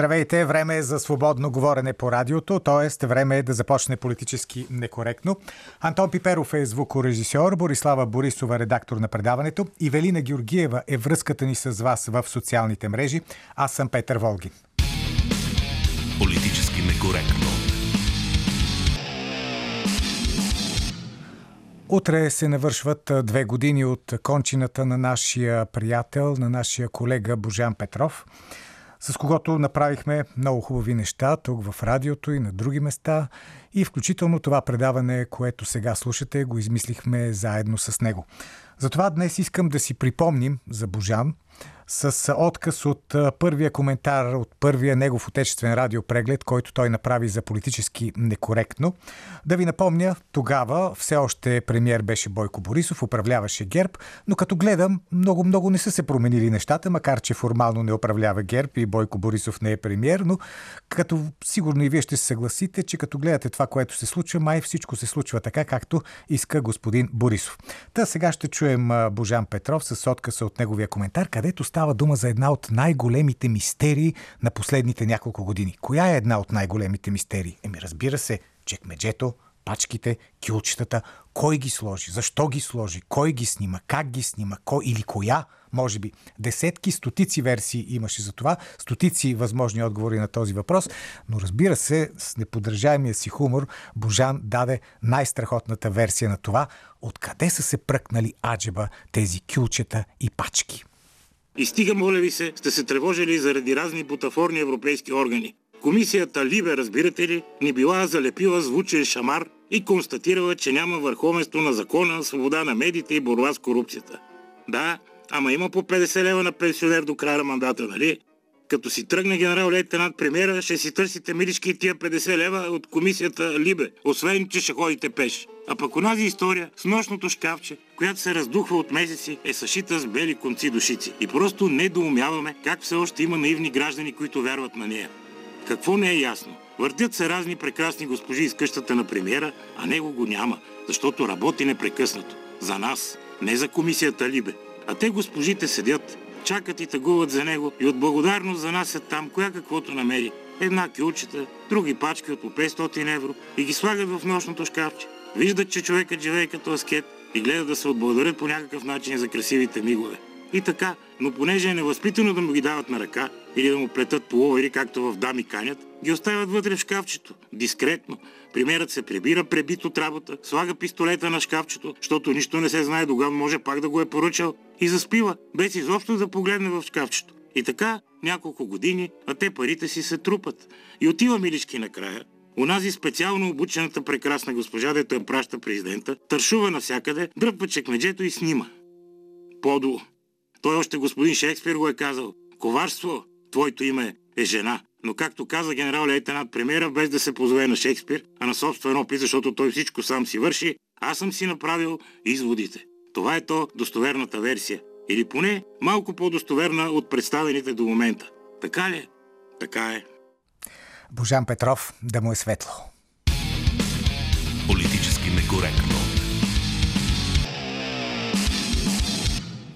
Здравейте, време е за свободно говорене по радиото, т.е. време е да започне политически некоректно. Антон Пиперов е звукорежисьор, Борислава Борисова редактор на предаването и Велина Георгиева е връзката ни с вас в социалните мрежи. Аз съм Петър Волгин. Политически некоректно. Утре се навършват две години от кончината на нашия приятел, на нашия колега Божан Петров с когото направихме много хубави неща тук в радиото и на други места. И включително това предаване, което сега слушате, го измислихме заедно с него. Затова днес искам да си припомним за Божан – с отказ от първия коментар, от първия негов отечествен радиопреглед, който той направи за политически некоректно. Да ви напомня, тогава все още премьер беше Бойко Борисов, управляваше ГЕРБ, но като гледам, много-много не са се променили нещата, макар че формално не управлява ГЕРБ и Бойко Борисов не е премьер, но като сигурно и вие ще се съгласите, че като гледате това, което се случва, май всичко се случва така, както иска господин Борисов. Та сега ще чуем Божан Петров с откъса от неговия коментар, където става става дума за една от най-големите мистерии на последните няколко години. Коя е една от най-големите мистерии? Еми разбира се, чекмеджето, пачките, кюлчетата, кой ги сложи, защо ги сложи, кой ги снима, как ги снима, кой или коя, може би. Десетки, стотици версии имаше за това, стотици възможни отговори на този въпрос, но разбира се, с неподражаемия си хумор Божан даде най-страхотната версия на това, откъде са се пръкнали аджеба тези кюлчета и пачки. И стига, моля ви се, сте се тревожили заради разни бутафорни европейски органи. Комисията Либе, разбирате ли, ни била залепила звучен шамар и констатирала, че няма върховенство на закона, свобода на медиите и борба с корупцията. Да, ама има по 50 лева на пенсионер до края на мандата, нали? Като си тръгне генерал лейтенант премиера, ще си търсите милички тия 50 лева от комисията Либе, освен, че ще ходите пеш. А пък онази история с нощното шкафче, която се раздухва от месеци, е съшита с бели конци душици. И просто недоумяваме как все още има наивни граждани, които вярват на нея. Какво не е ясно? Въртят се разни прекрасни госпожи из къщата на премиера, а него го няма, защото работи непрекъснато. За нас, не за комисията Либе. А те госпожите седят, чакат и тъгуват за него и от благодарност занасят там коя каквото намери. Една кюлчета, други пачки от по 500 евро и ги слагат в нощното шкафче. Виждат, че човекът живее като аскет и гледат да се отблагодарят по някакъв начин за красивите мигове. И така, но понеже е невъзпитано да му ги дават на ръка или да му плетат половери, както в дами канят, ги оставят вътре в шкафчето, дискретно. Примерът се прибира пребит от работа, слага пистолета на шкафчето, защото нищо не се знае, доган може пак да го е поръчал и заспива, без изобщо да погледне в шкафчето. И така няколко години, а те парите си се трупат. И отива милички накрая, Унази специално обучената прекрасна госпожа, дето я праща президента, тършува навсякъде, дръпва чекмеджето и снима. Подо. Той още господин Шекспир го е казал. Коварство, твоето име е жена. Но както каза генерал лейтенант премиера, без да се позове на Шекспир, а на собствен опит, защото той всичко сам си върши, аз съм си направил изводите. Това е то достоверната версия. Или поне малко по-достоверна от представените до момента. Така ли? Е? Така е. Божан Петров, да му е светло. Политически некоректно.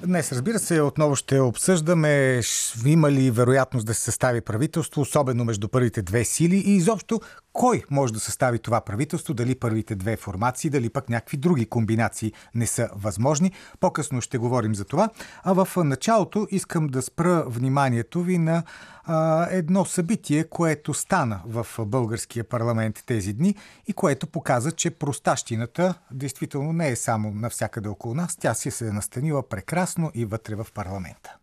Днес, разбира се, отново ще обсъждаме има ли вероятност да се състави правителство, особено между първите две сили и изобщо кой може да състави това правителство, дали първите две формации, дали пък някакви други комбинации не са възможни. По-късно ще говорим за това. А в началото искам да спра вниманието ви на а, едно събитие, което стана в българския парламент тези дни и което показа, че простащината действително не е само навсякъде около нас, тя си се е настанила прекрасно и вътре в парламента.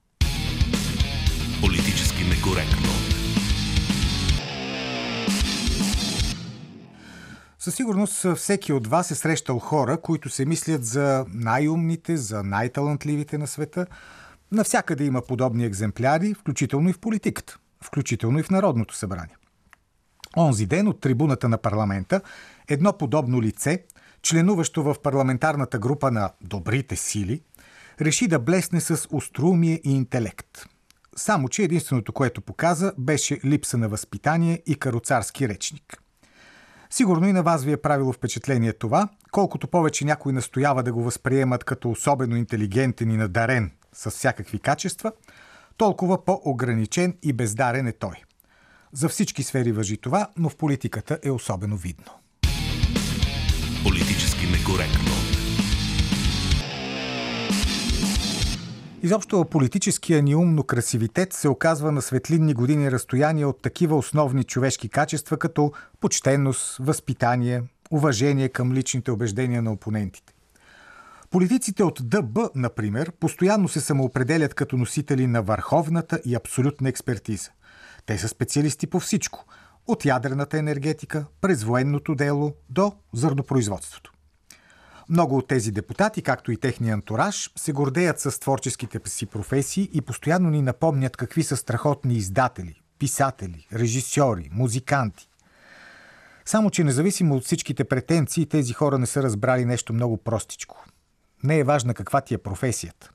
Политически некоректно. Със сигурност всеки от вас е срещал хора, които се мислят за най-умните, за най-талантливите на света. Навсякъде има подобни екземпляри, включително и в политиката, включително и в Народното събрание. Онзи ден от трибуната на парламента едно подобно лице, членуващо в парламентарната група на добрите сили, реши да блесне с острумие и интелект. Само, че единственото, което показа, беше липса на възпитание и кароцарски речник – Сигурно и на вас ви е правило впечатление това, колкото повече някой настоява да го възприемат като особено интелигентен и надарен с всякакви качества, толкова по-ограничен и бездарен е той. За всички сфери въжи това, но в политиката е особено видно. Политически некоректно. Изобщо политическия ни умно красивитет се оказва на светлинни години разстояние от такива основни човешки качества, като почтенност, възпитание, уважение към личните убеждения на опонентите. Политиците от ДБ, например, постоянно се самоопределят като носители на върховната и абсолютна експертиза. Те са специалисти по всичко – от ядрената енергетика, през военното дело до зърнопроизводството. Много от тези депутати, както и техния антураж, се гордеят с творческите си професии и постоянно ни напомнят какви са страхотни издатели, писатели, режисьори, музиканти. Само, че независимо от всичките претенции, тези хора не са разбрали нещо много простичко. Не е важна каква ти е професията.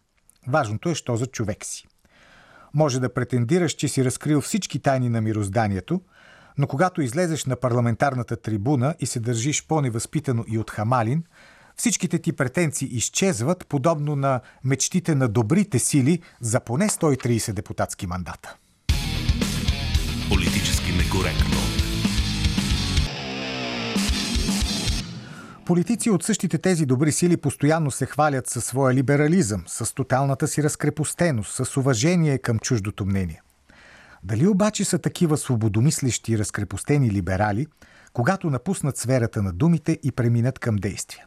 Важното е, що за човек си. Може да претендираш, че си разкрил всички тайни на мирозданието, но когато излезеш на парламентарната трибуна и се държиш по-невъзпитано и от хамалин, всичките ти претенции изчезват, подобно на мечтите на добрите сили за поне 130 депутатски мандата. Политически некоректно. Политици от същите тези добри сили постоянно се хвалят със своя либерализъм, с тоталната си разкрепостеност, с уважение към чуждото мнение. Дали обаче са такива свободомислещи разкрепостени либерали, когато напуснат сферата на думите и преминат към действия?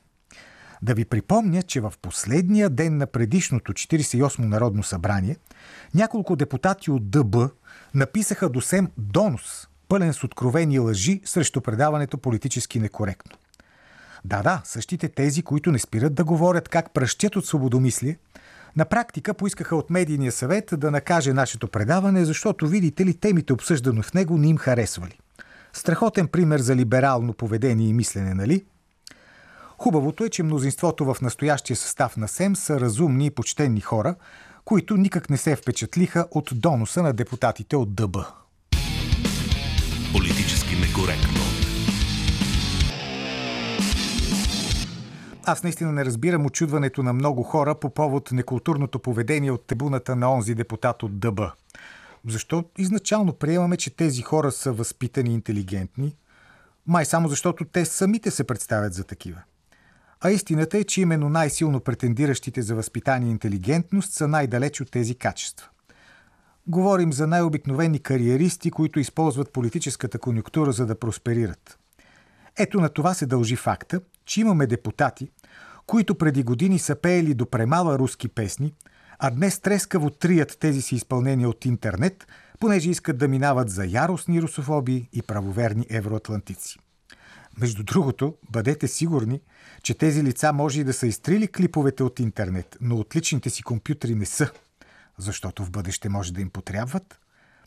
Да ви припомня, че в последния ден на предишното 48 Народно събрание няколко депутати от ДБ написаха до СЕМ донос, пълен с откровени лъжи срещу предаването политически некоректно. Да, да, същите тези, които не спират да говорят как пръщят от свободомислие, на практика поискаха от медийния съвет да накаже нашето предаване, защото, видите ли, темите обсъждано в него не им харесвали. Страхотен пример за либерално поведение и мислене, нали? Хубавото е, че мнозинството в настоящия състав на СЕМ са разумни и почтенни хора, които никак не се впечатлиха от доноса на депутатите от ДБ. Политически некоректно. Аз наистина не разбирам очудването на много хора по повод некултурното поведение от трибуната на онзи депутат от ДБ. Защо изначално приемаме, че тези хора са възпитани и интелигентни? Май само защото те самите се представят за такива. А истината е, че именно най-силно претендиращите за възпитание и интелигентност са най-далеч от тези качества. Говорим за най-обикновени кариеристи, които използват политическата конюнктура за да просперират. Ето на това се дължи факта, че имаме депутати, които преди години са пеели до премала руски песни, а днес трескаво трият тези си изпълнения от интернет, понеже искат да минават за яростни русофоби и правоверни евроатлантици. Между другото, бъдете сигурни, че тези лица може и да са изтрили клиповете от интернет, но от личните си компютри не са, защото в бъдеще може да им потребват.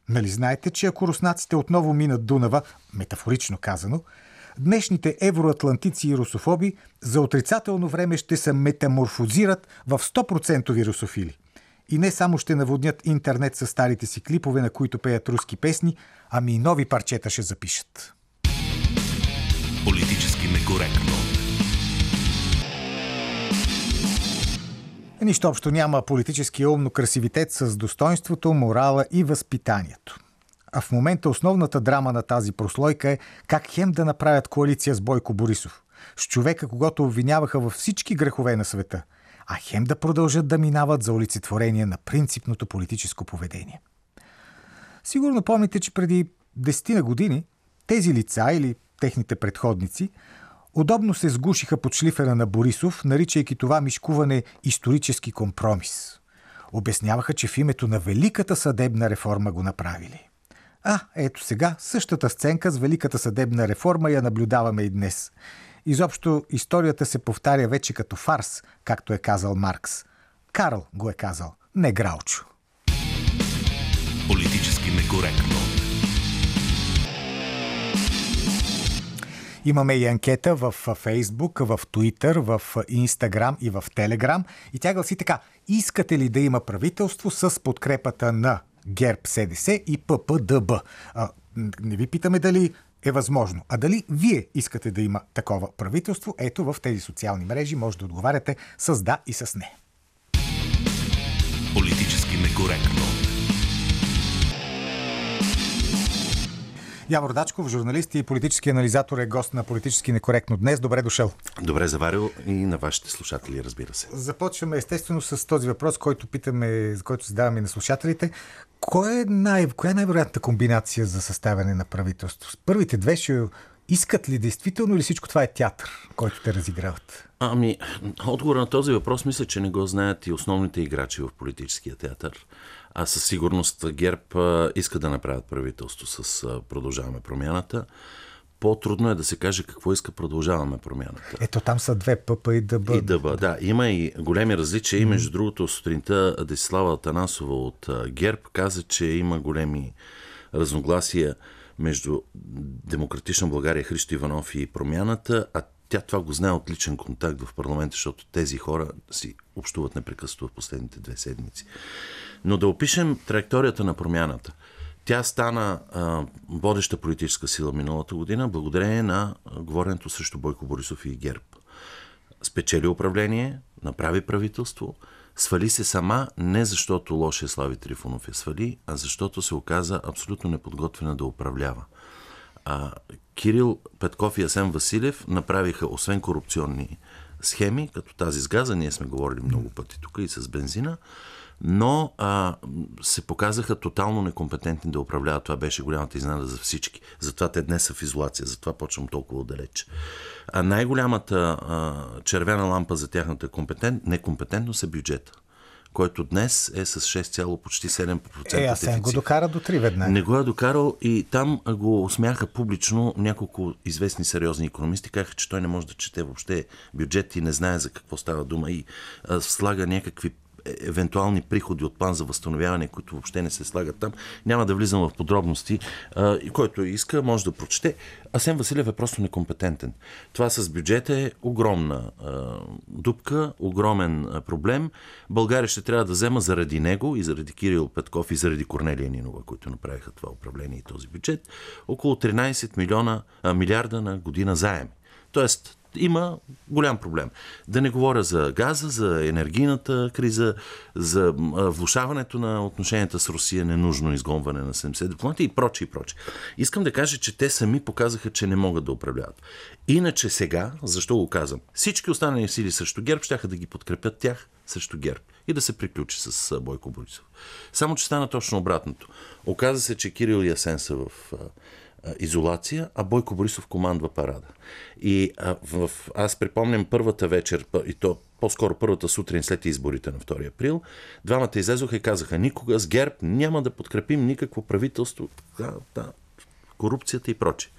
Нали знаете, че ако руснаците отново минат Дунава, метафорично казано, днешните евроатлантици и русофоби за отрицателно време ще се метаморфозират в 100% русофили. И не само ще наводнят интернет с старите си клипове, на които пеят руски песни, ами и нови парчета ще запишат. Политически некоректно. Нищо общо няма политически умно красивитет с достоинството, морала и възпитанието. А в момента основната драма на тази прослойка е как хем да направят коалиция с Бойко Борисов. С човека, когато обвиняваха във всички грехове на света. А хем да продължат да минават за олицетворение на принципното политическо поведение. Сигурно помните, че преди десетина години тези лица или техните предходници удобно се сгушиха под шлифера на Борисов, наричайки това мишкуване исторически компромис. Обясняваха, че в името на великата съдебна реформа го направили. А, ето сега, същата сценка с Великата съдебна реформа я наблюдаваме и днес. Изобщо историята се повтаря вече като фарс, както е казал Маркс. Карл го е казал, не Граучо. Политически некоректно. Имаме и анкета в Фейсбук, в Twitter, в Instagram и в Telegram. И тя гласи така. Искате ли да има правителство с подкрепата на ГЕРБ СДС и ППДБ. А, не ви питаме дали е възможно. А дали вие искате да има такова правителство? Ето в тези социални мрежи може да отговаряте с да и с не. Политически некоректно. Явор Дачков, журналист и политически анализатор е гост на Политически некоректно днес. Добре дошъл. Добре заварил и на вашите слушатели, разбира се. Започваме естествено с този въпрос, който питаме, за който задаваме на слушателите. Кой е най, коя е най-вероятната комбинация за съставяне на правителство? Първите две ще искат ли действително или всичко това е театър, който те разиграват? Ами, отговор на този въпрос мисля, че не го знаят и основните играчи в политическия театър. А със сигурност ГЕРБ иска да направят правителство с Продължаваме промяната. По-трудно е да се каже какво иска Продължаваме промяната. Ето там са две ПП и ДБ. И ДБ, да. Има и големи различия. И между другото, сутринта Десислава Танасова от ГЕРБ каза, че има големи разногласия между Демократична България, Христо Иванов и промяната, а тя това го знае от личен контакт в парламента, защото тези хора си общуват непрекъснато в последните две седмици. Но да опишем траекторията на промяната. Тя стана а, водеща политическа сила миналата година, благодарение на говоренето срещу Бойко Борисов и ГЕРБ. Спечели управление, направи правителство, свали се сама не защото лошия Слави Трифонов я свали, а защото се оказа абсолютно неподготвена да управлява. А, Кирил Петков и Асен Василев направиха, освен корупционни схеми, като тази с газа, ние сме говорили много пъти тук и с бензина, но а, се показаха тотално некомпетентни да управляват. Това беше голямата изненада за всички. Затова те днес са в изолация, затова почвам толкова отдалеч. А най-голямата а, червена лампа за тяхната компетент, некомпетентност е бюджета който днес е с 6, почти 7% Е, аз го докара до 3 веднага. Не го е докарал и там го смяха публично няколко известни сериозни економисти. Казаха, че той не може да чете въобще бюджет и не знае за какво става дума и а, слага някакви евентуални приходи от план за възстановяване, които въобще не се слагат там. Няма да влизам в подробности. И който иска, може да прочете. Асен Василев е просто некомпетентен. Това с бюджета е огромна дупка, огромен проблем. България ще трябва да взема заради него и заради Кирил Петков и заради Корнелия Нинова, които направиха това управление и този бюджет, около 13 милиона, милиарда на година заеми. Тоест, има голям проблем. Да не говоря за газа, за енергийната криза, за влушаването на отношенията с Русия, ненужно изгонване на 70 дипломати и проче и проче. Искам да кажа, че те сами показаха, че не могат да управляват. Иначе сега, защо го казвам? Всички останали сили срещу ГЕРБ ще да ги подкрепят тях срещу ГЕРБ и да се приключи с Бойко Борисов. Само, че стана точно обратното. Оказа се, че Кирил и Асен са в изолация, а Бойко Борисов командва парада. И а, в, аз припомням първата вечер, и то по-скоро първата сутрин след изборите на 2 април, двамата излезоха и казаха, никога с ГЕРБ няма да подкрепим никакво правителство, да, да, корупцията и проче.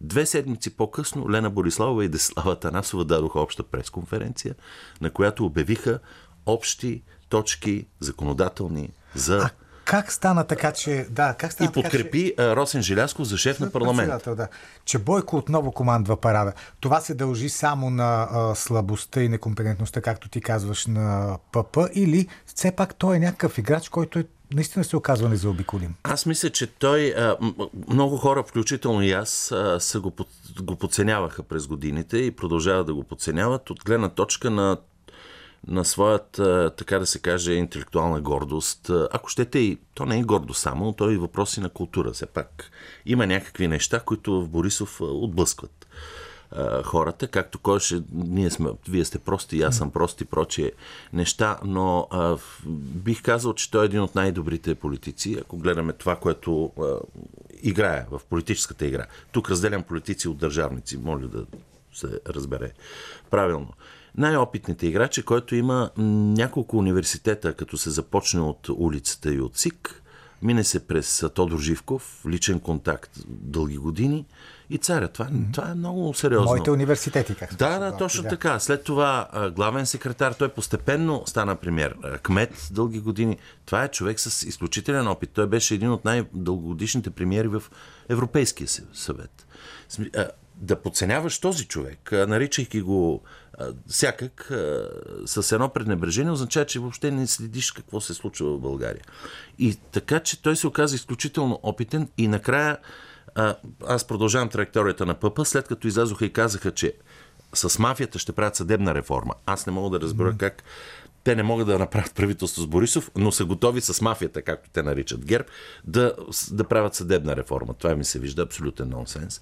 Две седмици по-късно Лена Бориславова и Деслава Танасова дадоха обща пресконференция, на която обявиха общи точки законодателни за а как стана така, че... Да, как стана и подкрепи така, че... Росен Жилясков за шеф на парламент. Да. Че Бойко отново командва парада. Това се дължи само на а, слабостта и некомпетентността, както ти казваш, на ПП, или все пак той е някакъв играч, който е наистина се оказва незаобиколим. Аз мисля, че той, много хора, включително и аз, са го, го подценяваха през годините и продължават да го подценяват от гледна точка на на своята, така да се каже, интелектуална гордост. Ако щете и, то не е гордо само, то е и въпроси на култура. Все пак има някакви неща, които в Борисов отблъскват хората, както кой ще, ние сме, вие сте прости, аз съм прост и прочие неща, но а, бих казал, че той е един от най-добрите политици, ако гледаме това, което а, играе в политическата игра. Тук разделям политици от държавници, моля да се разбере правилно най-опитните играчи, който има няколко университета, като се започне от улицата и от СИК, мине се през Тодор Живков, личен контакт дълги години и царя. Това, mm-hmm. това е много сериозно. Моите университети, как Да, да, точно да. така. След това главен секретар, той постепенно стана премьер. Кмет дълги години. Това е човек с изключителен опит. Той беше един от най-дългогодишните премиери в Европейския съвет. Да подценяваш този човек, наричайки го всякак с едно пренебрежение означава, че въобще не следиш какво се случва в България. И така, че той се оказа изключително опитен и накрая аз продължавам траекторията на ПП, след като излязоха и казаха, че с мафията ще правят съдебна реформа. Аз не мога да разбера как те не могат да направят правителство с Борисов, но са готови с мафията, както те наричат ГЕРБ, да, да правят съдебна реформа. Това ми се вижда абсолютен нонсенс.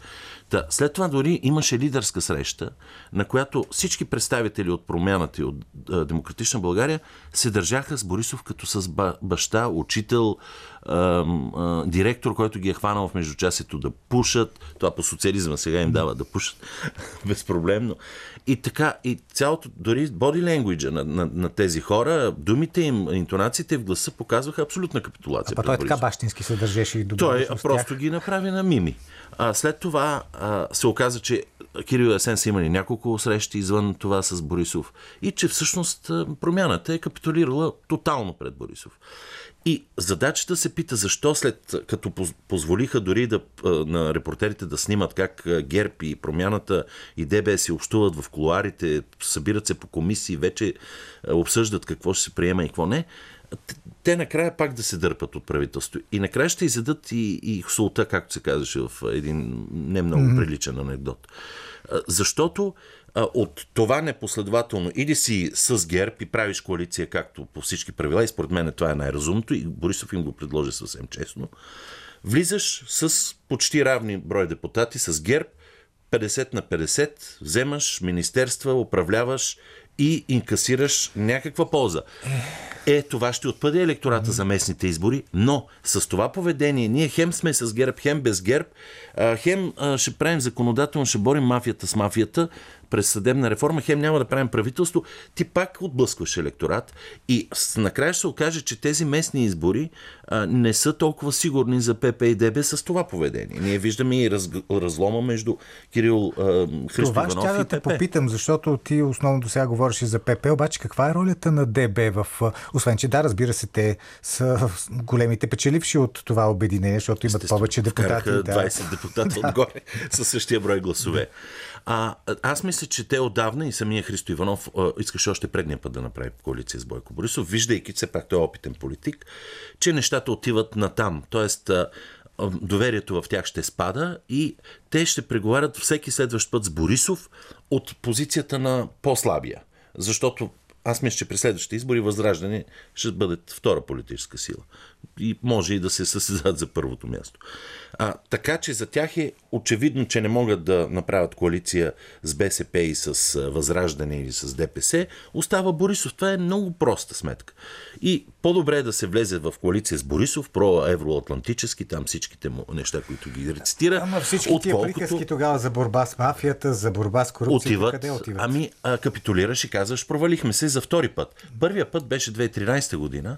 Та, след това дори имаше лидерска среща, на която всички представители от промяната и от Демократична България се държаха с Борисов като с баща, учител, а, а, директор, който ги е хванал в междучасието да пушат. Това по социализма сега им дава да пушат безпроблемно. И така, и цялото, дори боди ленгуиджа на, на, на тези хора, думите им, интонациите в гласа показваха абсолютна капитулация. А той така бащински се държеше и добре. Той просто ги направи на мими. А, след това а, се оказа, че Кирил и Асен са имали няколко срещи извън това с Борисов и че всъщност промяната е капитулирала тотално пред Борисов. И задачата се пита защо след като позволиха дори да, на репортерите да снимат как ГЕРБ и промяната и ДБ се общуват в колуарите, събират се по комисии, вече обсъждат какво ще се приема и какво не, те накрая пак да се дърпат от правителство. И накрая ще изядат и, и солта, както се казваше в един не много приличен анекдот. Защото от това непоследователно иди си с ГЕРБ и правиш коалиция както по всички правила, и според мен това е най-разумното, и Борисов им го предложи съвсем честно, влизаш с почти равни брой депутати с ГЕРБ, 50 на 50, вземаш министерства, управляваш и инкасираш някаква полза. Е, това ще отпъде електората за местните избори, но с това поведение ние хем сме с ГЕРБ, хем без ГЕРБ, хем ще правим законодателно, ще борим мафията с мафията, през съдебна реформа, хем няма да правим правителство, ти пак отблъскваш електорат и накрая ще се окаже, че тези местни избори а, не са толкова сигурни за ПП и ДБ с това поведение. Ние виждаме и раз, разлома между Кирил а, Христо Това Иванов ще да те попитам, защото ти основно до сега говориш за ПП, обаче каква е ролята на ДБ в... Освен, че да, разбира се, те са големите печеливши от това обединение, защото имат Естествено, повече депутати. 20 да. депутата отгоре със същия брой гласове. А, аз мисля, че те отдавна и самия Христо Иванов а, искаше още предния път да направи коалиция с Бойко Борисов, виждайки, все пак той е опитен политик, че нещата отиват на там. Тоест, а, доверието в тях ще спада и те ще преговарят всеки следващ път с Борисов от позицията на по-слабия. Защото аз мисля, че при следващите избори Възраждане ще бъде втора политическа сила. И може и да се състезат за първото място. А, така че за тях е очевидно, че не могат да направят коалиция с БСП и с Възраждане или с ДПС. Остава Борисов. Това е много проста сметка. И по-добре е да се влезе в коалиция с Борисов, про-евроатлантически, там всичките му неща, които ги рецитира. Ама всички отколкото... тия приказки тогава за борба с мафията, за борба с корупцията, отиват, къде отиват? Ами, а, капитулираш и казваш, провалихме се за втори път. Първия път беше 2013 година,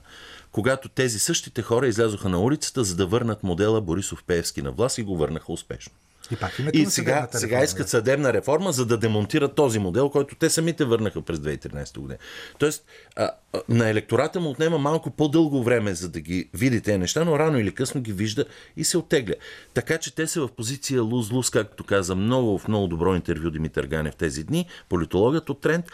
когато тези същите хора излязоха на улицата, за да върнат модела Борисов Пеевски на власт и го върнаха успешно. И, пак и сега, сега искат съдебна реформа, за да демонтират този модел, който те самите върнаха през 2013 година. Тоест, а, а, на електората му отнема малко по-дълго време, за да ги види тези неща, но рано или късно ги вижда и се оттегля. Така че те са в позиция луз-луз, както каза много в много добро интервю Димитър Ганев тези дни, политологът от Тренд.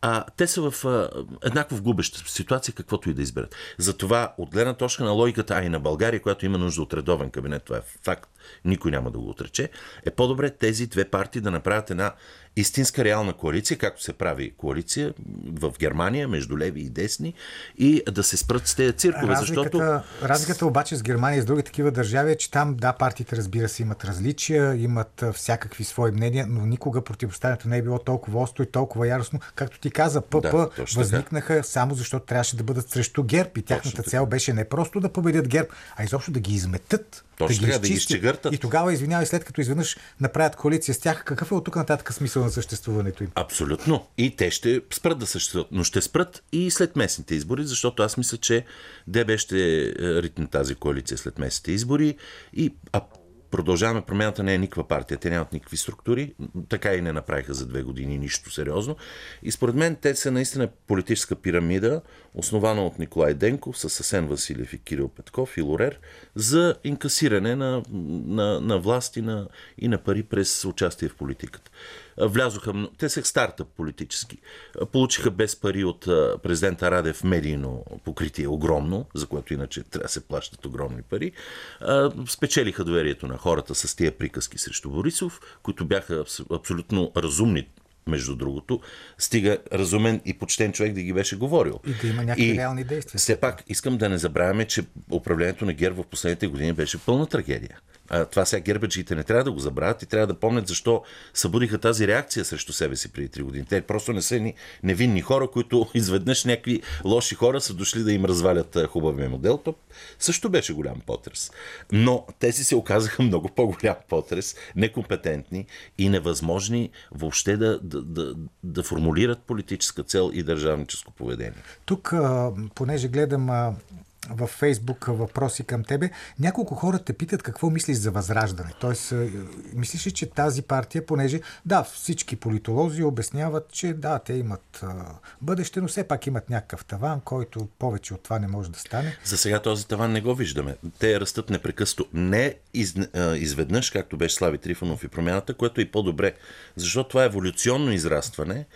А, те са в а, еднакво в губеща ситуация, каквото и да изберат. Затова, от гледна точка на логиката, а и на България, която има нужда от редовен кабинет, това е факт, никой няма да го отрече, е по-добре тези две партии да направят една истинска реална коалиция, както се прави коалиция в Германия между леви и десни и да се спрат с тези циркове. Разликата, защото... разликата обаче с Германия и с други такива държави е, че там, да, партиите разбира се имат различия, имат всякакви свои мнения, но никога противоставянето не е било толкова остро и толкова яростно. Както ти каза, ПП да, възникнаха така. само защото трябваше да бъдат срещу ГЕРБ и тяхната цел беше не просто да победят ГЕРБ, а изобщо да ги изметат точно да да ги изчегъртат. И тогава, извинявай, след като изведнъж направят коалиция с тях, какъв е от тук нататък смисъл на съществуването им? Абсолютно. И те ще спрат да съществуват. Но ще спрат и след местните избори, защото аз мисля, че ДБ ще е, ритне тази коалиция след местните избори. И а Продължаваме промяната не е никаква партия, те нямат никакви структури, така и не направиха за две години нищо сериозно. И според мен те са наистина политическа пирамида, основана от Николай Денков, с Асен Василев и Кирил Петков и Лорер, за инкасиране на, на, на власт и на, и на пари през участие в политиката влязоха, те са стартъп политически. Получиха без пари от президента Радев медийно покритие огромно, за което иначе трябва да се плащат огромни пари. Спечелиха доверието на хората с тия приказки срещу Борисов, които бяха абсолютно разумни между другото, стига разумен и почтен човек да ги беше говорил. И да има някакви реални действия. Все пак искам да не забравяме, че управлението на ГЕРБ в последните години беше пълна трагедия. Това сега гербаджиите не трябва да го забравят и трябва да помнят защо събудиха тази реакция срещу себе си преди 3 години. Те просто не са ни невинни хора, които изведнъж някакви лоши хора са дошли да им развалят хубавия модел. То също беше голям потрес. Но тези се оказаха много по-голям потрес, некомпетентни и невъзможни въобще да, да, да, да формулират политическа цел и държавническо поведение. Тук, понеже гледам във Фейсбук въпроси към тебе. Няколко хора те питат какво мислиш за възраждане. Тоест, мислиш ли, че тази партия, понеже, да, всички политолози обясняват, че да, те имат бъдеще, но все пак имат някакъв таван, който повече от това не може да стане. За сега този таван не го виждаме. Те растат непрекъснато. Не из, изведнъж, както беше Слави Трифонов и промяната, което е по-добре, защото това е еволюционно израстване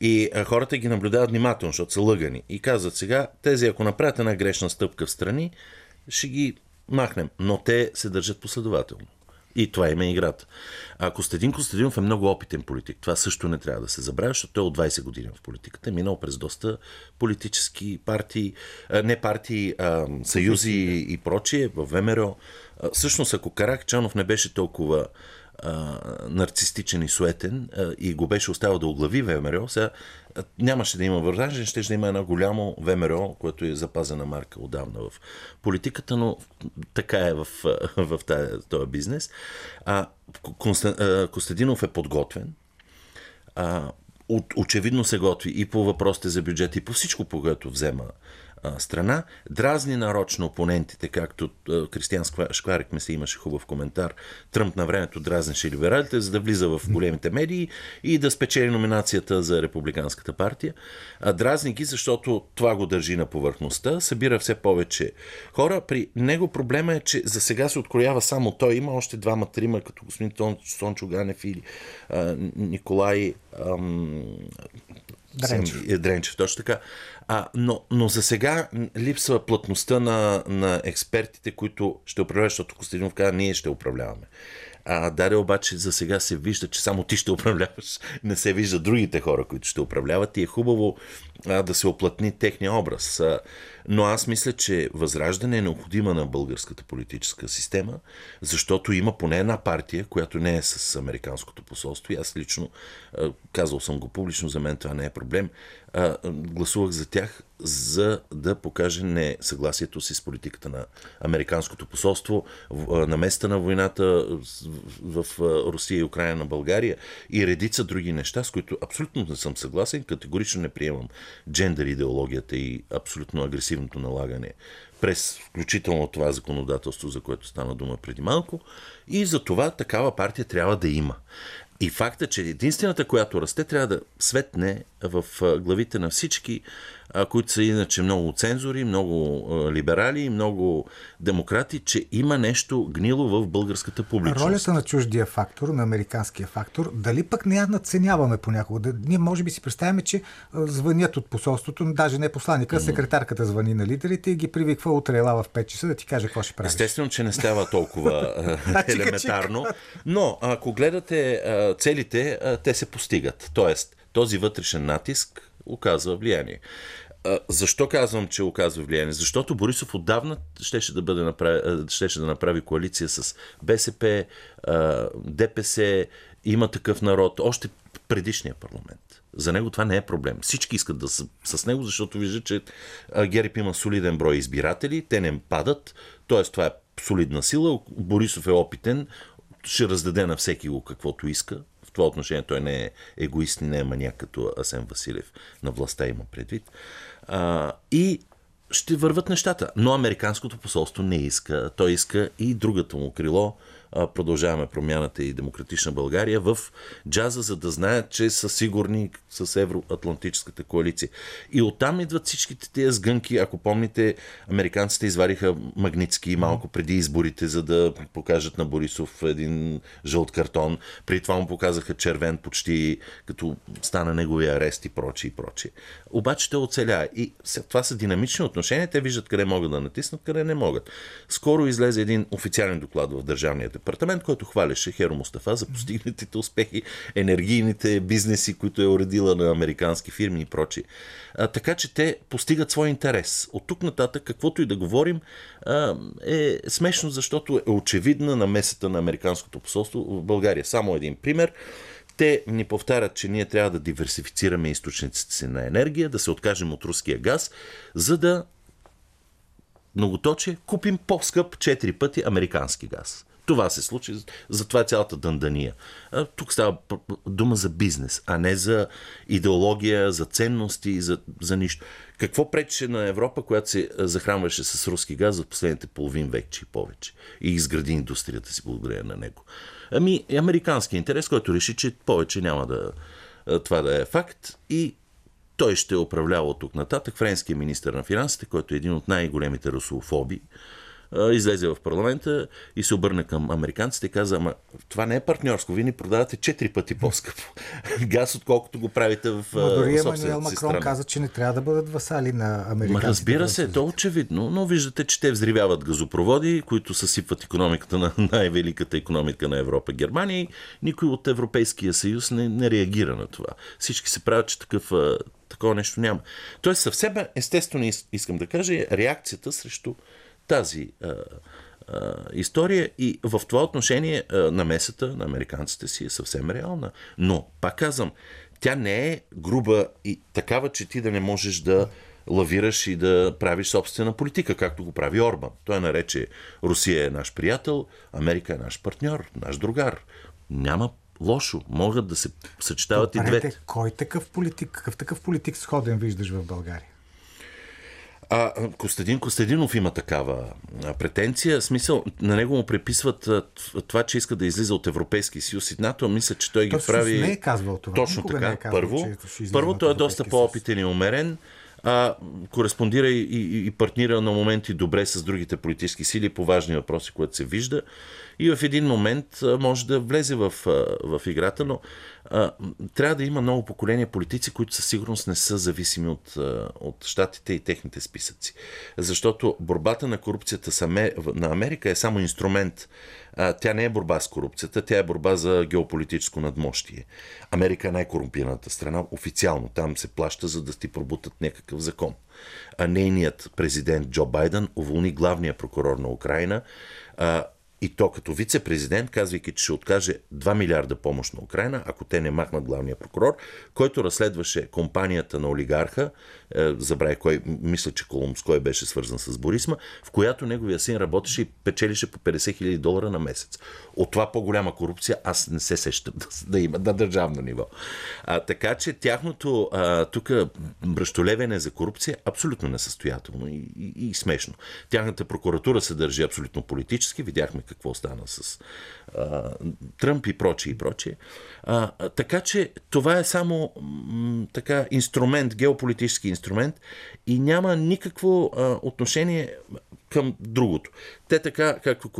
и а, хората ги наблюдават внимателно, защото са лъгани. И казват сега, тези ако направят една грешна стъпка в страни, ще ги махнем. Но те се държат последователно. И това има играта. А Костадин Костадинов е много опитен политик. Това също не трябва да се забравя, защото той е от 20 години в политиката. Е минал през доста политически партии, не партии, а, съюзи и прочие в ВМРО. Всъщност, ако Каракчанов не беше толкова а, нарцистичен и суетен а, и го беше оставил да оглави ВМРО, сега нямаше да има вържажен, ще да има едно голямо ВМРО, което е запазена марка отдавна в политиката, но така е в, в този бизнес. А, Костадинов е подготвен. А, очевидно се готви и по въпросите за бюджет, и по всичко, по което взема страна, дразни нарочно опонентите, както Кристиан Шкварик ми се имаше хубав коментар, Тръмп на времето дразнеше либералите, за да влиза в големите медии и да спечели номинацията за Републиканската партия. А дразни ги, защото това го държи на повърхността, събира все повече хора. При него проблема е, че за сега се откроява само той. Има още двама-трима, като господин Тон, Сончо Ганев или а, Николай ам, Дренчев. Е, Дренчев, точно така. А, но, но за сега липсва плътността на, на експертите, които ще управляват, защото Костадинов каза, ние ще управляваме. А Даре обаче за сега се вижда, че само ти ще управляваш. Не се вижда другите хора, които ще управляват и е хубаво а, да се оплътни техния образ. А, но аз мисля, че възраждане е необходима на българската политическа система, защото има поне една партия, която не е с Американското посолство. И аз лично, казал съм го публично, за мен това не е проблем. Гласувах за тях, за да покаже не съгласието си с политиката на Американското посолство, на места на войната в Русия и Украина на България и редица други неща, с които абсолютно не съм съгласен, категорично не приемам джендър идеологията и абсолютно агресивното налагане през включително това законодателство, за което стана дума преди малко. И за това такава партия трябва да има. И факта, че единствената, която расте, трябва да светне в главите на всички които са иначе много цензори, много либерали, много демократи, че има нещо гнило в българската публичност. Ролята на чуждия фактор, на американския фактор, дали пък не я надценяваме понякога? Ние може би си представяме, че звънят от посолството, даже не посланника, mm-hmm. секретарката звъни на лидерите и ги привиква утре ела в 5 часа да ти каже какво ще правиш. Естествено, че не става толкова значи, елементарно, но ако гледате целите, те се постигат. Тоест, този вътрешен натиск оказва влияние. Защо казвам, че оказва влияние? Защото Борисов отдавна щеше да, бъде направи, щеше да направи коалиция с БСП, ДПС, има такъв народ, още предишния парламент. За него това не е проблем. Всички искат да са с него, защото виждат, че ГЕРБ има солиден брой избиратели, те не падат, т.е. това е солидна сила. Борисов е опитен, ще раздаде на всеки го каквото иска, това отношение той не е егоист, не е маняк като Асен Василев на властта има предвид. А, и ще върват нещата. Но Американското посолство не иска. Той иска и другото му крило продължаваме промяната и демократична България в джаза, за да знаят, че са сигурни с Евроатлантическата коалиция. И оттам идват всичките тези сгънки. Ако помните, американците извариха Магницки малко преди изборите, за да покажат на Борисов един жълт картон. При това му показаха червен почти като стана неговия арест и прочи и прочи. Обаче те оцеля. И това са динамични отношения. Те виждат къде могат да натиснат, къде не могат. Скоро излезе един официален доклад в Държавния департамент, който хвалеше Херо Мустафа за постигнатите успехи, енергийните бизнеси, които е уредила на американски фирми и прочие. Така че те постигат свой интерес. От тук нататък, каквото и да говорим, а, е смешно, защото е очевидна намесата на американското посолство в България. Само един пример. Те ни повтарят, че ние трябва да диверсифицираме източниците си на енергия, да се откажем от руския газ, за да многоточие купим по-скъп 4 пъти американски газ. Това се случи, затова е цялата дъндания. Тук става дума за бизнес, а не за идеология, за ценности, за, за нищо. Какво пречеше на Европа, която се захранваше с руски газ за последните половин век, че и повече? И изгради индустрията си благодарение на него. Ами, американски интерес, който реши, че повече няма да това да е факт и той ще управлява от тук нататък. Френския министр на финансите, който е един от най-големите русофоби, излезе в парламента и се обърна към американците и каза, ама това не е партньорско, вие ни продавате четири пъти по-скъпо газ, отколкото го правите в Но дори Емануел Макрон страна. каза, че не трябва да бъдат васали на американците. разбира се, то очевидно, но виждате, че те взривяват газопроводи, които съсипват економиката на най-великата економика на Европа, Германия и никой от Европейския съюз не, не реагира на това. Всички се правят, че такъв такова нещо няма. Тоест съвсем естествено искам да кажа е реакцията срещу тази а, а, история и в това отношение а, намесата на американците си е съвсем реална. Но, пак казвам, тя не е груба и такава, че ти да не можеш да лавираш и да правиш собствена политика, както го прави Орбан. Той нарече Русия е наш приятел, Америка е наш партньор, наш другар. Няма лошо. Могат да се съчетават Добре, и двете. Кой такъв политик, какъв такъв политик сходен виждаш в България? А, Костадин Костадинов има такава претенция. Смисъл, на него му приписват това, че иска да излиза от Европейски съюз и НАТО. Мисля, че той Точно ги прави. Не е казвал това. Точно Никога така. е казвал, първо, че първо той е доста по-опитен и умерен. А, кореспондира и, и, и партнира на моменти добре с другите политически сили по важни въпроси, които се вижда. И в един момент може да влезе в, в играта, но а, трябва да има много поколения политици, които със сигурност не са зависими от, от щатите и техните списъци. Защото борбата на корупцията на Америка е само инструмент. Тя не е борба с корупцията, тя е борба за геополитическо надмощие. Америка е най-корумпираната страна официално. Там се плаща, за да ти пробутат някакъв закон. А нейният президент Джо Байден уволни главния прокурор на Украина. А, и то като вице-президент, казвайки, че ще откаже 2 милиарда помощ на Украина, ако те не махнат главния прокурор, който разследваше компанията на олигарха, е, забравя кой, мисля, че Коломской беше свързан с Борисма, в която неговия син работеше и печелише по 50 хиляди долара на месец. От това по-голяма корупция аз не се сещам да, да има на държавно ниво. А, така че тяхното тук бръщолевене за корупция е абсолютно несъстоятелно и, и, и смешно. Тяхната прокуратура се държи абсолютно политически. Видяхме какво стана с а, Тръмп и прочие и прочие. А, така че това е само м, така инструмент, геополитически инструмент и няма никакво а, отношение към другото. Те така, както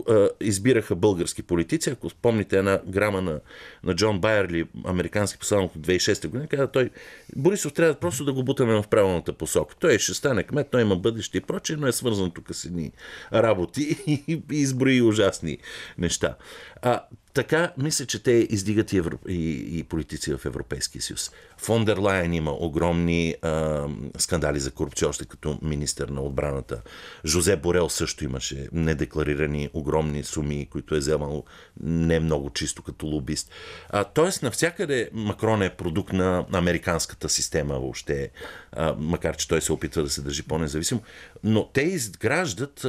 избираха български политици, ако спомните една грама на, на Джон Байерли, американски посланник от 2006 година, каза той, Борисов трябва просто да го бутаме в правилната посока. Той ще стане кмет, той има бъдеще и прочее, но е свързан тук с едни работи и, и изброи ужасни неща. А, така, мисля, че те издигат и, Европ... и, и политици в Европейския съюз. Фондер Лайен има огромни а, скандали за корупция, още като министър на отбраната. Жозе Борел също имаше недекларирани огромни суми, които е вземал не много чисто като лобист. А, тоест, навсякъде Макрон е продукт на американската система въобще, а, макар че той се опитва да се държи по-независимо. Но те изграждат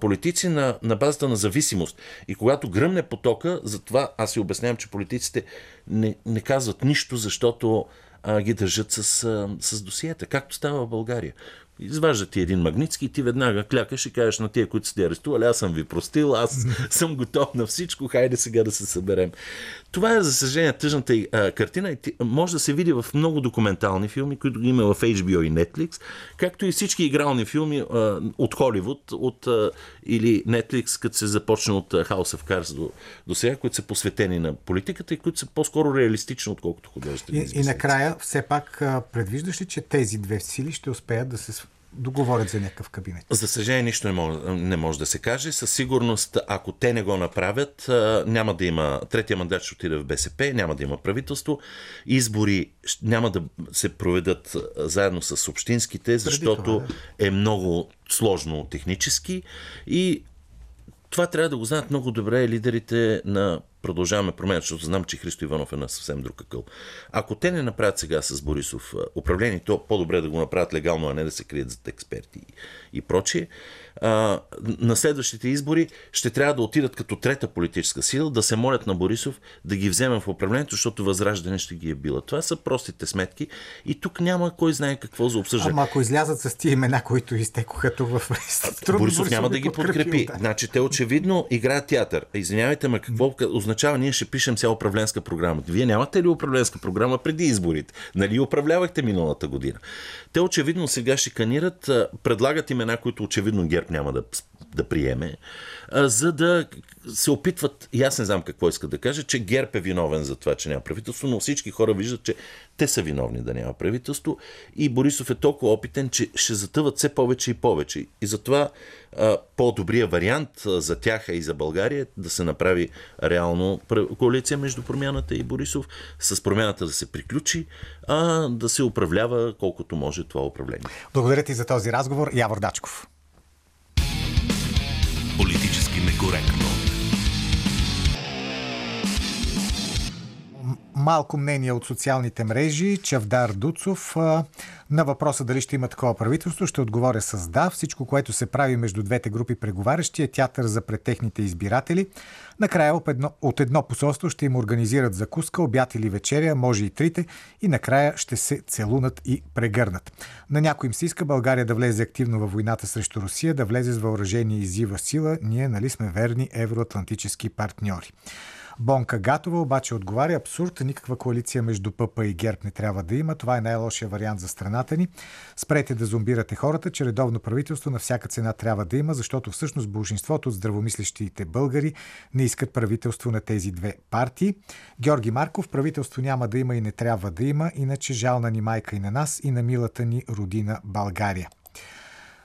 политици на, на базата на зависимост. И когато гръмне потока, затова аз си обяснявам, че политиците не, не казват нищо, защото а, ги държат с, а, с досиета, както става в България. Изважда ти един магнитски и ти веднага клякаш и кажеш на тия, които сте арестували, аз съм ви простил, аз съм готов на всичко, хайде сега да се съберем. Това е, за съжаление, тъжната а, картина и може да се види в много документални филми, които ги има в HBO и Netflix, както и всички игрални филми а, от Холивуд, от, а, или Netflix, като се започне от House of Cards до, до сега, които са посветени на политиката и които са по-скоро реалистични, отколкото художествени. И, и накрая, все пак, предвиждаш ли, че тези две сили ще успеят да се договорят за някакъв кабинет? За съжаление, нищо не може, не може да се каже. Със сигурност, ако те не го направят, няма да има. Третия мандат ще отиде в БСП, няма да има правителство. Избори няма да се проведат заедно с общинските, защото това, да. е много сложно технически и това трябва да го знаят много добре лидерите на продължаваме променя, защото знам, че Христо Иванов е на съвсем друг акъл. Ако те не направят сега с Борисов управлението, по-добре да го направят легално, а не да се крият зад експерти и прочие а, на следващите избори ще трябва да отидат като трета политическа сила, да се молят на Борисов да ги вземем в управлението, защото Възраждане ще ги е била. Това са простите сметки и тук няма кой знае какво за обсъждане. Ама ако излязат с тия имена, които изтекоха тук в Трудно Борисов няма да ги подкрепи. Да. Значи те очевидно играят театър. Извинявайте, ма какво означава ние ще пишем цяла управленска програма? Вие нямате ли управленска програма преди изборите? Нали управлявахте миналата година? Те очевидно сега шиканират, предлагат имена, които очевидно ГЕРБ няма да, да приеме, за да се опитват, и аз не знам какво иска да кажа, че ГЕРБ е виновен за това, че няма правителство, но всички хора виждат, че те са виновни да няма правителство и Борисов е толкова опитен, че ще затъват все повече и повече. И затова по-добрия вариант за тях и за България е да се направи реално коалиция между промяната и Борисов, с промяната да се приключи, а да се управлява колкото може това управление. Благодаря ти за този разговор, Явор Дачков. Политически некоректно. Малко мнение от социалните мрежи. Чавдар Дуцов на въпроса дали ще има такова правителство ще отговоря с да. Всичко, което се прави между двете групи преговарящи е театър за пред техните избиратели. Накрая от едно, от едно посолство ще им организират закуска, обяд или вечеря, може и трите, и накрая ще се целунат и прегърнат. На някой им се иска България да влезе активно във войната срещу Русия, да влезе с въоръжение и зива сила. Ние, нали сме верни евроатлантически партньори. Бонка Гатова обаче отговаря абсурд, никаква коалиция между ПП и ГЕРБ не трябва да има. Това е най-лошия вариант за страната ни. Спрете да зомбирате хората, че редовно правителство на всяка цена трябва да има, защото всъщност большинството от здравомислещите българи не искат правителство на тези две партии. Георги Марков, правителство няма да има и не трябва да има, иначе жална ни майка и на нас и на милата ни родина България.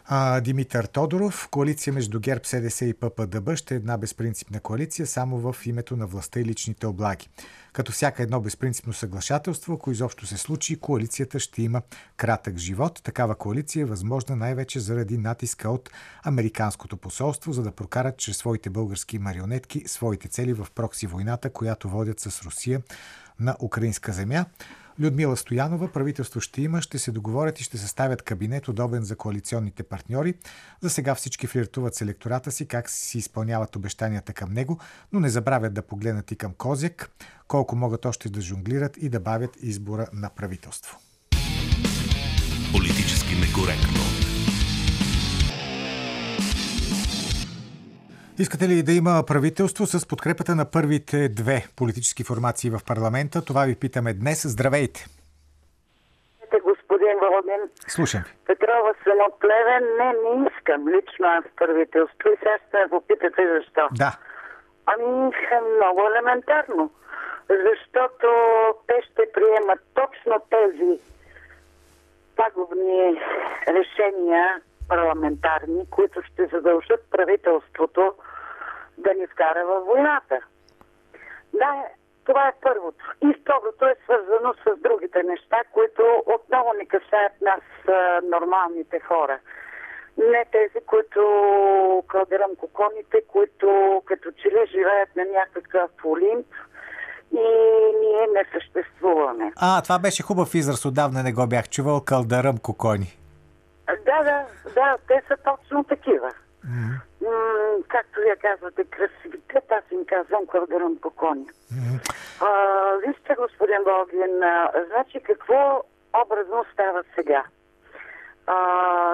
А, Димитър Тодоров, коалиция между ГЕРБ, СДС и ППДБ ще е една безпринципна коалиция само в името на властта и личните облаги. Като всяка едно безпринципно съглашателство, ако изобщо се случи, коалицията ще има кратък живот. Такава коалиция е възможна най-вече заради натиска от Американското посолство, за да прокарат чрез своите български марионетки своите цели в прокси войната, която водят с Русия на украинска земя. Людмила Стоянова, правителство ще има, ще се договорят и ще съставят кабинет, удобен за коалиционните партньори. За сега всички флиртуват с електората си, как си изпълняват обещанията към него, но не забравят да погледнат и към Козяк, колко могат още да жонглират и да бавят избора на правителство. Политически некоректно. Искате ли да има правителство с подкрепата на първите две политически формации в парламента? Това ви питаме днес. Здравейте! Господин Володин. Слушам. Петрова съм от Плевен. Не, не искам лично аз правителство. И сега ще ме попитате защо. Да. Ами, много елементарно. Защото те ще приемат точно тези пагубни решения, парламентарни, които ще задължат правителството да ни вкара във войната. Да, това е първото. И второто е свързано с другите неща, които отново ни касаят нас, нормалните хора. Не тези, които кладерам коконите, които като че ли живеят на някакъв олимп и ние не съществуваме. А, това беше хубав израз, отдавна не го бях чувал, кълдарам кокони. Да, да, да, те са точно такива. Mm-hmm. М- както вие казвате, красивите, аз им казвам кладърам по коня. Mm-hmm. А, вижте, господин Болгин, а, значи какво образно става сега? А,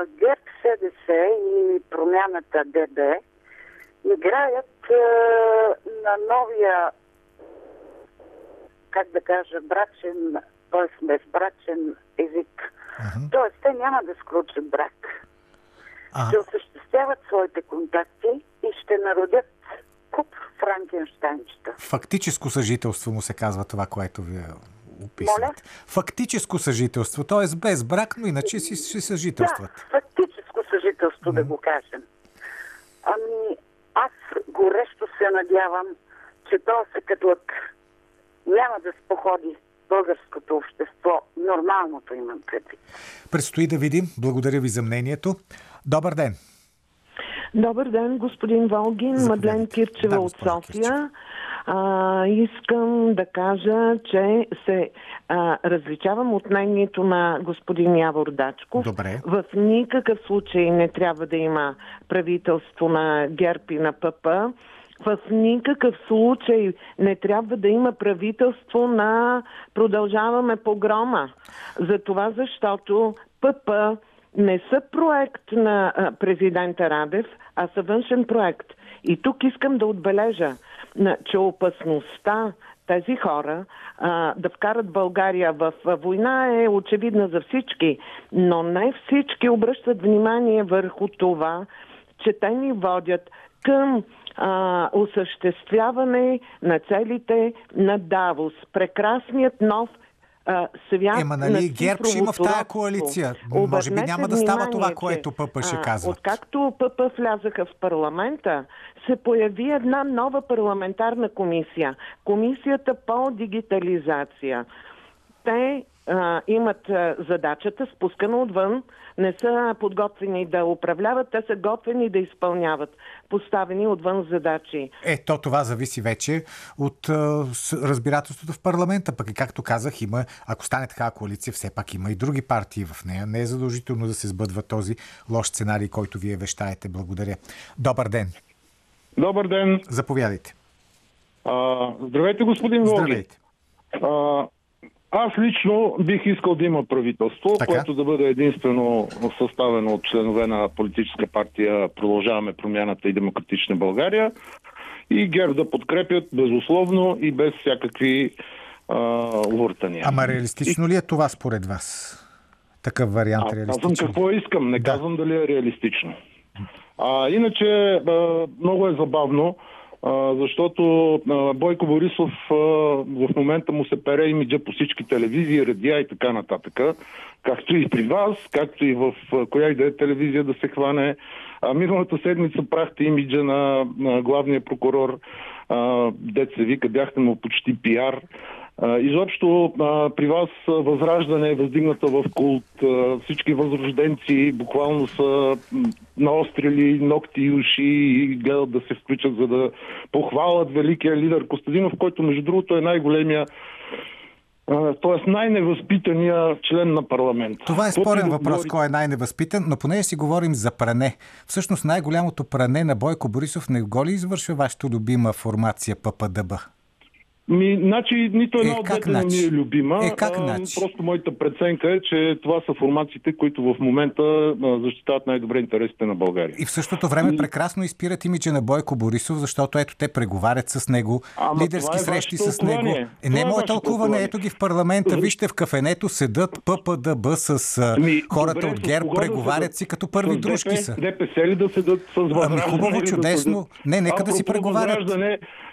ГЕРБ СДС и промяната ДБ играят а, на новия, как да кажа, брачен, т.е. безбрачен език. Uh-huh. Тоест, те няма да сключат брак. Uh-huh. Ще осъществяват своите контакти и ще народят куп франкенштайнчета. Фактическо съжителство му се казва това, което ви описвате. Фактическо съжителство, т.е. без брак, но иначе си, си съжителстват. Да, фактическо правителство, mm-hmm. да го кажем. Ами, аз горещо се надявам, че този секатлък няма да споходи българското общество, нормалното имам предвид. Предстои да видим. Благодаря ви за мнението. Добър ден! Добър ден, господин Волгин. Мадлен Кирчева да, от София. А, искам да кажа, че се а, различавам от мнението на господин Явор Дачков. Добре. В никакъв случай не трябва да има правителство на ГЕРБ и на ПП. В никакъв случай не трябва да има правителство на продължаваме погрома. За това, защото ПП не са проект на президента Радев, а са външен проект. И тук искам да отбележа, че опасността тези хора а, да вкарат България в война е очевидна за всички, но не всички обръщат внимание върху това, че те ни водят към а, осъществяване на целите на Давос. Прекрасният нов свят Ема нали ГЕРБ ще има в тая коалиция? Обърнете Може би няма да става това, което ПП ще казва. Откакто ПП влязаха в парламента, се появи една нова парламентарна комисия. Комисията по дигитализация. Те а, имат а, задачата, спускана отвън, не са подготвени да управляват, те са готвени да изпълняват поставени отвън задачи. Е, то това зависи вече от а, разбирателството в парламента. Пък и както казах, има, ако стане такава коалиция, все пак има и други партии в нея. Не е задължително да се сбъдва този лош сценарий, който вие вещаете. Благодаря. Добър ден. Добър ден. Заповядайте. А, здравейте, господин Волги. Здравейте. А, аз лично бих искал да има правителство, така? което да бъде единствено съставено от членове на политическа партия Продължаваме промяната и Демократична България и ГЕРБ да подкрепят безусловно и без всякакви а, увъртания. Ама реалистично ли е това според вас? Такъв вариант а, реалистичен? Казвам какво искам, не да. казвам дали е реалистично. А, иначе а, много е забавно защото Бойко Борисов в момента му се пере имиджа по всички телевизии, радиа и така нататък. Както и при вас, както и в коя и да е телевизия да се хване. Миналата седмица прахте имиджа на, главния прокурор, се вика, бяхте му почти пиар. Изобщо при вас възраждане е въздигната в култ. Всички възрожденци буквално са наострили ногти и уши и гледат да се включат, за да похвалят великия лидер Костадинов, който между другото е най-големия т.е. най-невъзпитания член на парламент. Това е спорен въпрос, говори... кой е най-невъзпитан, но поне си говорим за пране. Всъщност най-голямото пране на Бойко Борисов не го ли извършва вашата любима формация ППДБ? Ми, значи, нито една е, от двете не ми е любима. Е, как а, Просто моята преценка е, че това са формациите, които в момента защитават най-добре интересите на България. И в същото време и... прекрасно изпират имиджа на Бойко Борисов, защото ето те преговарят с него, Ама лидерски е срещи с него. Е, не е мое тълкуване, ето ги в парламента, вижте в кафенето седат ППДБ с ми, хората добре, от ГЕРБ, преговарят да си като първи дружки са. ДПС ли да седат с Ами хубаво, чудесно. Да не, нека да си преговарят.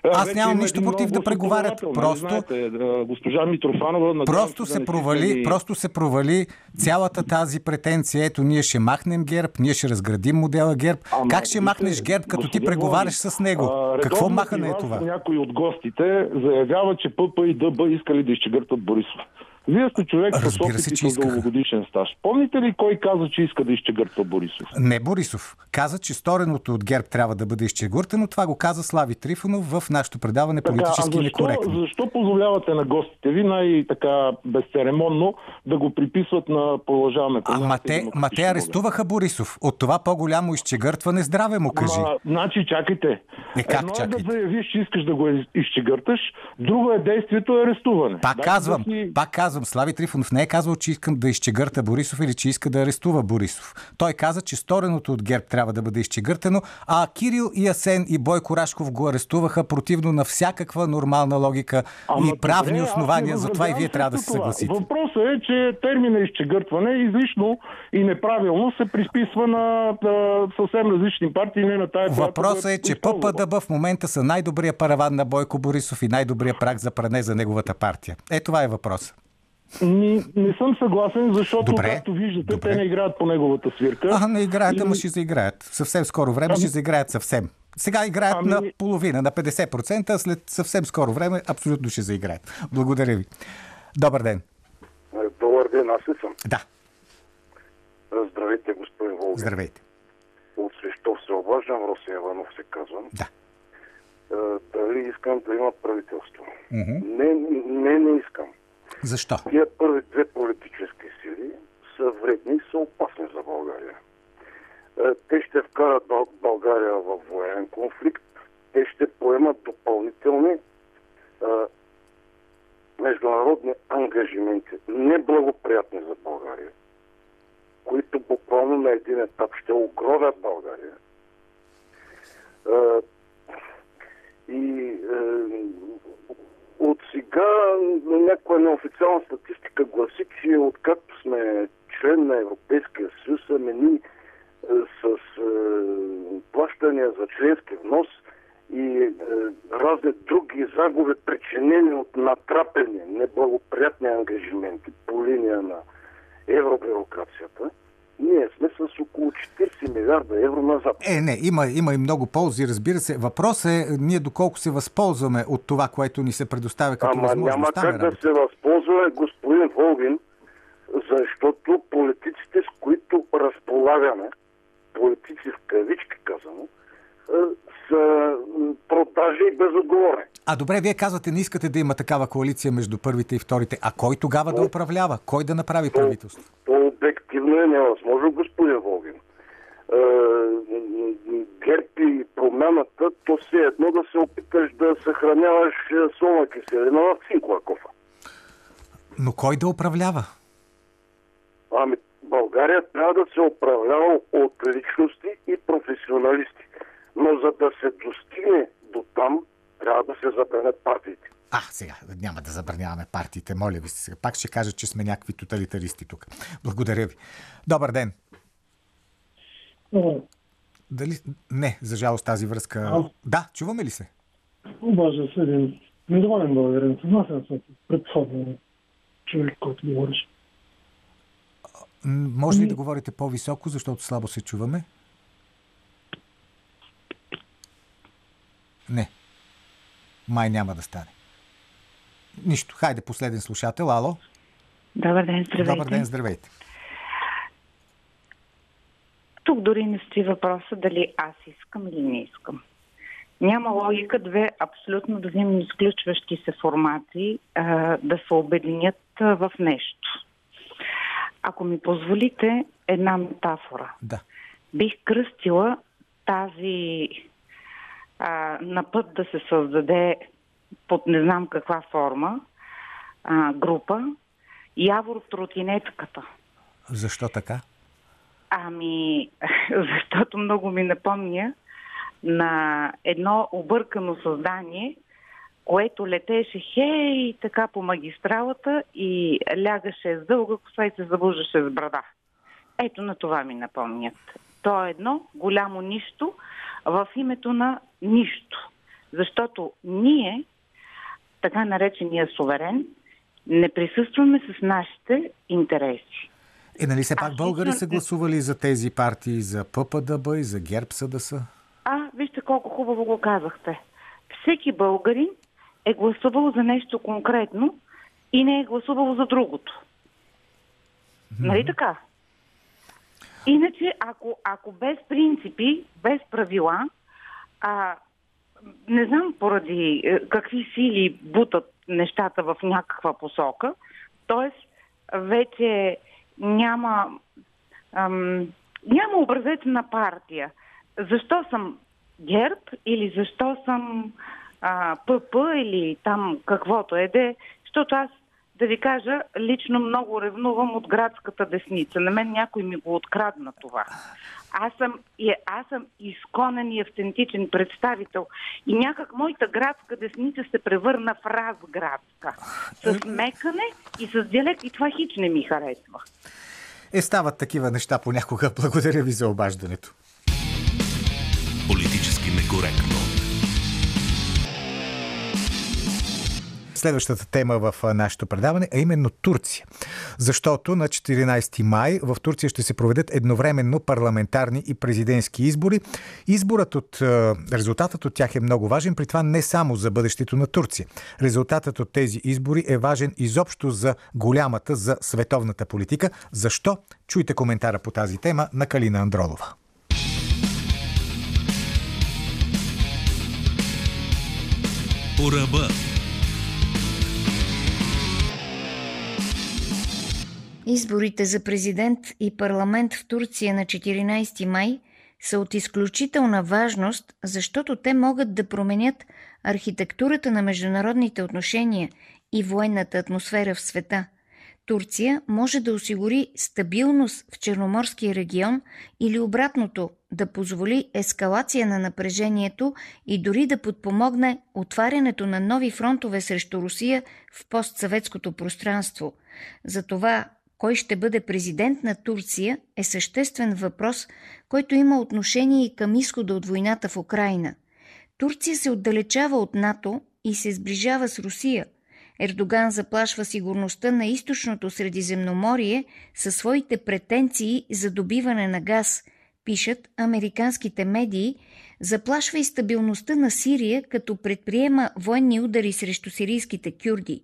Аз нямам нищо против да преговарят. Просто, знаете, госпожа Митрофанова... Просто се, провали, не просто се провали цялата тази претенция. Ето, ние ще махнем ГЕРБ, ние ще разградим модела ГЕРБ. Ама, как ще махнеш ГЕРБ, като ти преговаряш с него? А, Какво махане е това? Някой от гостите заявява, че ПП и ДБ искали да изчегъртат Борисов. Вие сте човек с опит се, и дългогодишен стаж. Помните ли кой каза, че иска да изчегъртва Борисов? Не Борисов. Каза, че стореното от ГЕРБ трябва да бъде изчегъртано. Това го каза Слави Трифонов в нашото предаване така, политически защо, некоректно. Защо позволявате на гостите ви най-така безцеремонно да го приписват на продължаване? Ама те, ма те арестуваха Борисов. От това по-голямо изчегъртване здраве му кажи. Ама, значи, чакайте. Не, как Едно чакайте? е да заявиш, че искаш да го изчегърташ, друго е действието арестуване. Пак Дай казвам, да си... пак казвам, Слави Трифонов не е казал, че искам да изчегърта Борисов или че иска да арестува Борисов. Той каза, че стореното от ГЕРБ трябва да бъде изчегъртано, а Кирил и Асен и Бойко Рашков го арестуваха противно на всякаква нормална логика Ама и правни добре, основания. Затова и вие трябва да се съгласите. Въпросът е, че термина изчегъртване излишно и неправилно се присписва на, на съвсем различни партии, не на тая Въпросът е, че ППДБ в момента са най-добрия параван на Бойко Борисов и най-добрия прак за пране за неговата партия. Е, това е въпросът. Ни, не съм съгласен, защото, Добре, както виждате, добре. те не играят по неговата свирка. А, не играят, И- ама ще заиграят. Съвсем скоро време ще заиграят съвсем. Сега играят Ами- на половина, на 50%, а след съвсем скоро време абсолютно ще заиграят. Благодаря ви. Добър ден. Добър ден, аз ли съм? Да, Здравейте, господин Волгин. здравейте. От Свещов се обаждам, Росен Иванов се казвам. Да. Е, Дали искам да има правителство? Мгм. Не, не, не искам. Защо? Тия първи две политически сили са вредни и са опасни за България. Е, Те ще вкарат Бъл- България в военен конфликт. Те ще поемат допълнителни е, международни ангажименти, неблагоприятни за България, които буквално на един етап ще огробят България. Е, И от сега някоя неофициална статистика гласи, че откакто сме член на Европейския съюз, сме ни е, с е, плащания за членски внос и е, разни други загуби, причинени от натрапени неблагоприятни ангажименти по линия на евробюрокрацията, ние сме с около 40 милиарда евро назад. Е, не, има, има и много ползи, разбира се. Въпросът е ние доколко се възползваме от това, което ни се предоставя като Ама възможност. няма как да се възползваме, господин Волгин, защото политиците, с които разполагаме, политици в кавички казано, е, са продажи и безотговорни. А добре, вие казвате, не искате да има такава коалиция между първите и вторите. А кой тогава да управлява? Кой да направи правителство? То е невъзможно, господин Волгин. Е, ГЕРБ и промяната, то все едно да се опиташ да съхраняваш е, солна киселина в цинкова кофа. Но кой да управлява? Ами, България трябва да се управлява от личности и професионалисти. Но за да се достигне до там, трябва да се забранят партиите. А, сега няма да забраняваме партиите, моля ви се. Сега Пак ще кажа, че сме някакви тоталитаристи тук. Благодаря ви. Добър ден. О, Дали... Не, за жалост тази връзка... Ало. Да, чуваме ли се? обажда се един недоволен българин. Съгласен съм с предходния човек, който говориш. Може ли да говорите по-високо, защото слабо се чуваме? Не. Май няма да стане. Нищо. Хайде, последен слушател. Ало. Добър ден, здравейте. Добър ден, здравейте. Тук дори не стои въпроса дали аз искам или не искам. Няма логика две абсолютно взаимно изключващи се формации а, да се обединят а, в нещо. Ако ми позволите една метафора. Да. Бих кръстила тази а, на път да се създаде под не знам каква форма а, група Явор тротинетката. Защо така? Ами, защото много ми напомня на едно объркано създание, което летеше хей така по магистралата и лягаше с дълга коса и се забуждаше с брада. Ето на това ми напомнят. То е едно голямо нищо в името на нищо. Защото ние, така наречения суверен, не присъстваме с нашите интереси. Е, нали все пак българи са гласували за тези партии, за ППДБ и за ГЕРБ СДС? А, вижте колко хубаво го казахте. Всеки българин е гласувал за нещо конкретно и не е гласувал за другото. Нали така? Иначе, ако, ако без принципи, без правила, а, не знам поради е, какви сили бутат нещата в някаква посока, т.е. вече няма, ам, няма образец на партия. Защо съм ГЕРБ или защо съм а, ПП или там каквото е де, защото аз да ви кажа, лично много ревнувам от градската десница. На мен някой ми го открадна това. Аз съм, и аз съм изконен и автентичен представител. И някак моята градска десница се превърна в разградска. С мекане и с диалект. И това хич не ми харесва. Е, стават такива неща понякога. Благодаря ви за обаждането. Политически некоректно. Следващата тема в нашето предаване, а именно Турция. Защото на 14 май в Турция ще се проведат едновременно парламентарни и президентски избори. Изборът от резултатът от тях е много важен, при това не само за бъдещето на Турция. Резултатът от тези избори е важен изобщо за голямата, за световната политика. Защо? Чуйте коментара по тази тема на Калина Андролова. По ръба. Изборите за президент и парламент в Турция на 14 май са от изключителна важност, защото те могат да променят архитектурата на международните отношения и военната атмосфера в света – Турция може да осигури стабилност в Черноморския регион или обратното да позволи ескалация на напрежението и дори да подпомогне отварянето на нови фронтове срещу Русия в постсъветското пространство. За това кой ще бъде президент на Турция е съществен въпрос, който има отношение и към изхода от войната в Украина. Турция се отдалечава от НАТО и се сближава с Русия – Ердоган заплашва сигурността на източното Средиземноморие със своите претенции за добиване на газ, пишат американските медии, заплашва и стабилността на Сирия, като предприема военни удари срещу сирийските кюрди.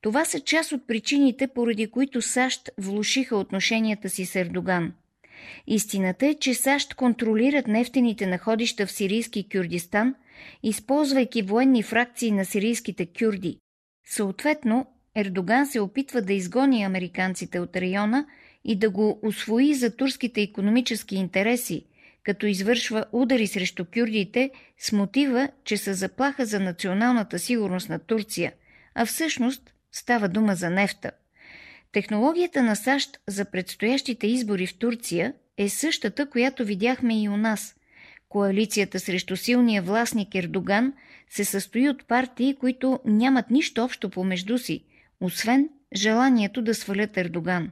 Това са част от причините, поради които САЩ влушиха отношенията си с Ердоган. Истината е, че САЩ контролират нефтените находища в сирийски Кюрдистан, използвайки военни фракции на сирийските кюрди. Съответно, Ердоган се опитва да изгони американците от района и да го освои за турските економически интереси, като извършва удари срещу кюрдите с мотива, че са заплаха за националната сигурност на Турция, а всъщност става дума за нефта. Технологията на САЩ за предстоящите избори в Турция е същата, която видяхме и у нас. Коалицията срещу силния властник Ердоган – се състои от партии, които нямат нищо общо помежду си, освен желанието да свалят Ердоган.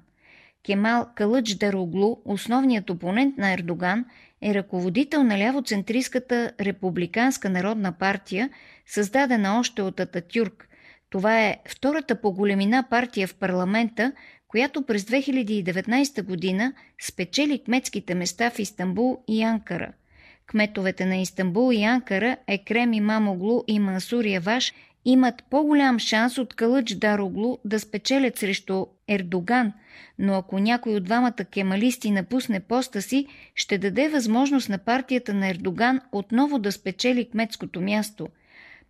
Кемал Калъч Дароглу, основният опонент на Ердоган, е ръководител на лявоцентристската Републиканска народна партия, създадена още от Ататюрк. Това е втората по големина партия в парламента, която през 2019 година спечели кметските места в Истанбул и Анкара – Кметовете на Истанбул и Анкара, Екрем и Мамоглу и Мансур Яваш имат по-голям шанс от Калъч Дароглу да спечелят срещу Ердоган, но ако някой от двамата кемалисти напусне поста си, ще даде възможност на партията на Ердоган отново да спечели кметското място.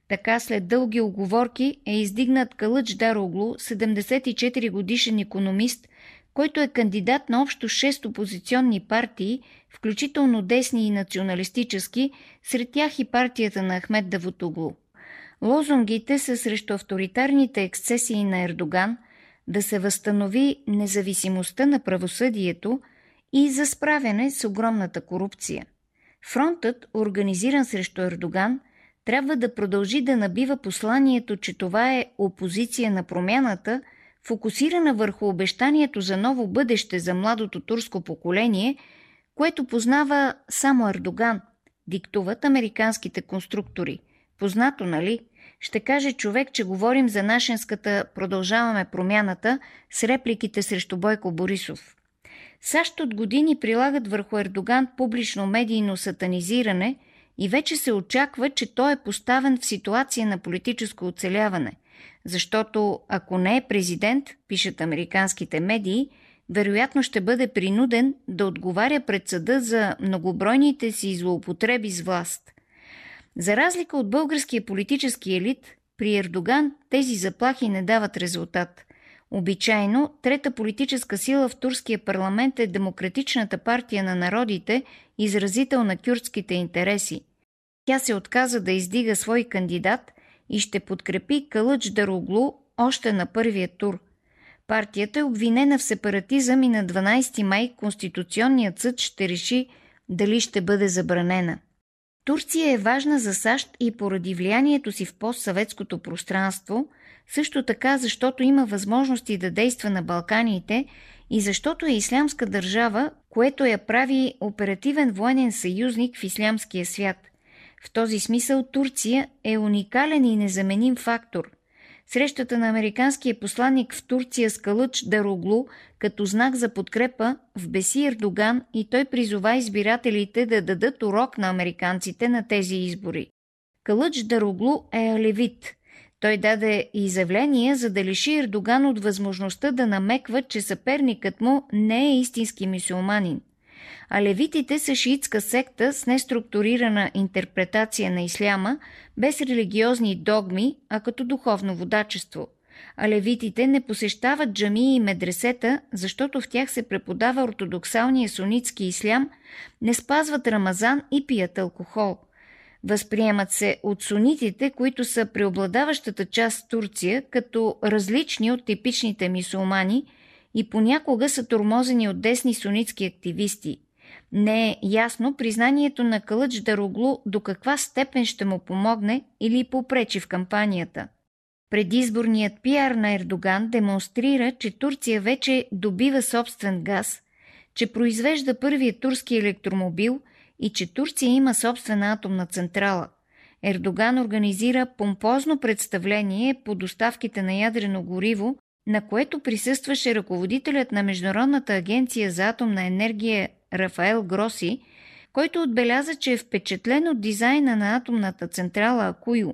Така след дълги оговорки е издигнат Калъч Дароглу, 74 годишен економист, който е кандидат на общо 6 опозиционни партии, включително десни и националистически, сред тях и партията на Ахмед Давутоглу. Лозунгите са срещу авторитарните ексцесии на Ердоган, да се възстанови независимостта на правосъдието и за справяне с огромната корупция. Фронтът, организиран срещу Ердоган, трябва да продължи да набива посланието, че това е опозиция на промяната – фокусирана върху обещанието за ново бъдеще за младото турско поколение, което познава само Ердоган, диктуват американските конструктори. Познато, нали? Ще каже човек, че говорим за нашенската «Продължаваме промяната» с репликите срещу Бойко Борисов. САЩ от години прилагат върху Ердоган публично медийно сатанизиране и вече се очаква, че той е поставен в ситуация на политическо оцеляване – защото ако не е президент, пишат американските медии, вероятно ще бъде принуден да отговаря пред съда за многобройните си злоупотреби с власт. За разлика от българския политически елит, при Ердоган тези заплахи не дават резултат. Обичайно, трета политическа сила в турския парламент е Демократичната партия на народите, изразител на кюртските интереси. Тя се отказа да издига свой кандидат и ще подкрепи Калъч Дароглу още на първия тур. Партията е обвинена в сепаратизъм и на 12 май Конституционният съд ще реши дали ще бъде забранена. Турция е важна за САЩ и поради влиянието си в постсъветското пространство, също така защото има възможности да действа на Балканите и защото е ислямска държава, което я прави оперативен военен съюзник в ислямския свят – в този смисъл Турция е уникален и незаменим фактор. срещата на американския посланник в Турция с Калъч Дароглу като знак за подкрепа в беси Ердоган и той призова избирателите да дадат урок на американците на тези избори. Калъч Дароглу е алевит. Той даде изявление, за да лиши Ердоган от възможността да намеква, че съперникът му не е истински мусулманин – а левитите са шиитска секта с неструктурирана интерпретация на исляма, без религиозни догми, а като духовно водачество. А левитите не посещават джамии и медресета, защото в тях се преподава ортодоксалния сунитски ислям, не спазват рамазан и пият алкохол. Възприемат се от сунитите, които са преобладаващата част Турция, като различни от типичните мисулмани и понякога са тормозени от десни сунитски активисти – не е ясно признанието на Кълъч Дароглу до каква степен ще му помогне или попречи в кампанията. Предизборният пиар на Ердоган демонстрира, че Турция вече добива собствен газ, че произвежда първия турски електромобил и че Турция има собствена атомна централа. Ердоган организира помпозно представление по доставките на ядрено гориво, на което присъстваше ръководителят на Международната агенция за атомна енергия Рафаел Гроси, който отбеляза, че е впечатлен от дизайна на атомната централа Акую.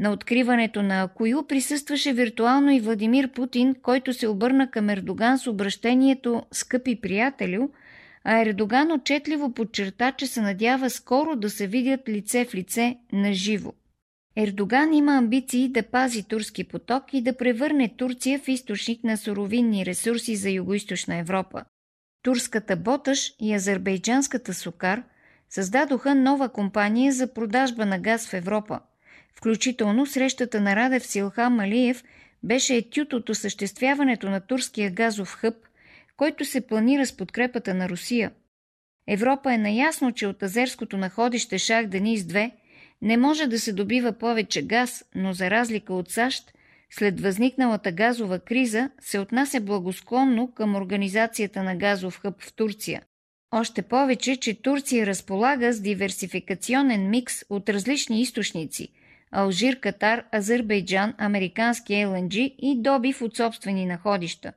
На откриването на Акую присъстваше виртуално и Владимир Путин, който се обърна към Ердоган с обращението «Скъпи приятелю», а Ердоган отчетливо подчерта, че се надява скоро да се видят лице в лице на живо. Ердоган има амбиции да пази турски поток и да превърне Турция в източник на суровинни ресурси за Юго-Источна Европа. Турската Боташ и азербайджанската Сокар създадоха нова компания за продажба на газ в Европа. Включително срещата на Радев Силхам Алиев беше етюд от осъществяването на турския газов хъб, който се планира с подкрепата на Русия. Европа е наясно, че от азерското находище Шах Денис 2 не може да се добива повече газ, но за разлика от САЩ – след възникналата газова криза се отнася благосклонно към организацията на газов хъб в Турция. Още повече, че Турция разполага с диверсификационен микс от различни източници – Алжир, Катар, Азербайджан, американски LNG и добив от собствени находища.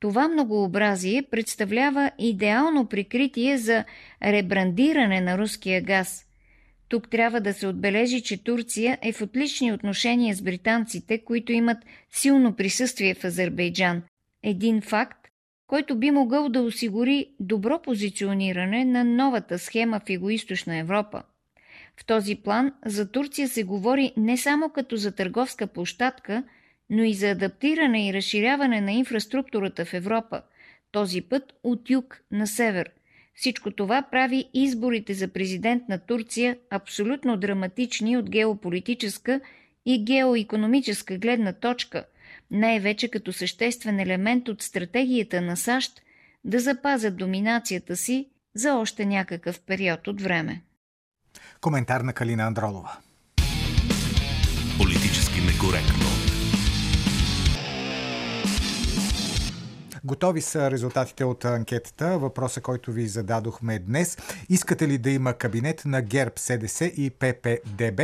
Това многообразие представлява идеално прикритие за ребрандиране на руския газ – тук трябва да се отбележи, че Турция е в отлични отношения с британците, които имат силно присъствие в Азербайджан. Един факт, който би могъл да осигури добро позициониране на новата схема в Юго-Источна Европа. В този план за Турция се говори не само като за търговска площадка, но и за адаптиране и разширяване на инфраструктурата в Европа, този път от юг на север – всичко това прави изборите за президент на Турция абсолютно драматични от геополитическа и геоекономическа гледна точка, най-вече като съществен елемент от стратегията на САЩ да запазят доминацията си за още някакъв период от време. Коментар на Калина Андролова. Политически некоректно. Готови са резултатите от анкетата. Въпроса, който ви зададохме днес. Искате ли да има кабинет на ГЕРБ, СДС и ППДБ?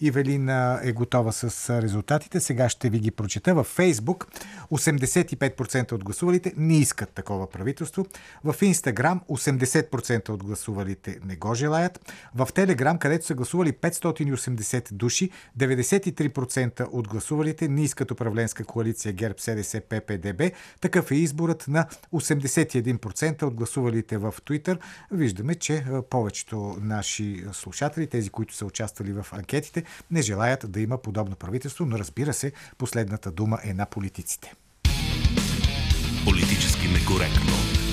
Ивелина е готова с резултатите. Сега ще ви ги прочета. Във Фейсбук 85% от гласувалите не искат такова правителство. В Инстаграм 80% от гласувалите не го желаят. В Телеграм, където са гласували 580 души, 93% от гласувалите не искат управленска коалиция ГЕРБ, СДС, ППДБ. Такъв е избор изборът на 81% от гласувалите в Twitter. Виждаме, че повечето наши слушатели, тези, които са участвали в анкетите, не желаят да има подобно правителство, но разбира се, последната дума е на политиците. Политически некоректно.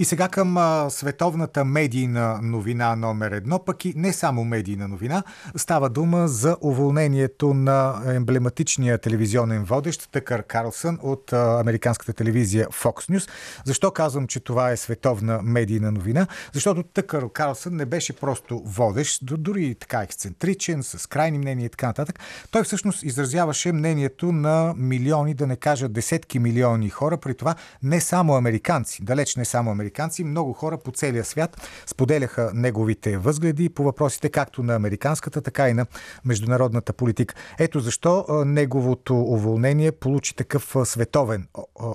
И сега към а, световната медийна новина номер едно, пък и не само медийна новина. Става дума за уволнението на емблематичния телевизионен водещ Тъкър Карлсън от а, американската телевизия Fox News. Защо казвам, че това е световна медийна новина? Защото Тъкър Карлсън не беше просто водещ, дори така ексцентричен, с крайни мнения и така нататък. Той всъщност изразяваше мнението на милиони, да не кажа десетки милиони хора, при това не само американци, далеч не само американци, американци, много хора по целия свят споделяха неговите възгледи по въпросите както на американската, така и на международната политика. Ето защо неговото уволнение получи такъв световен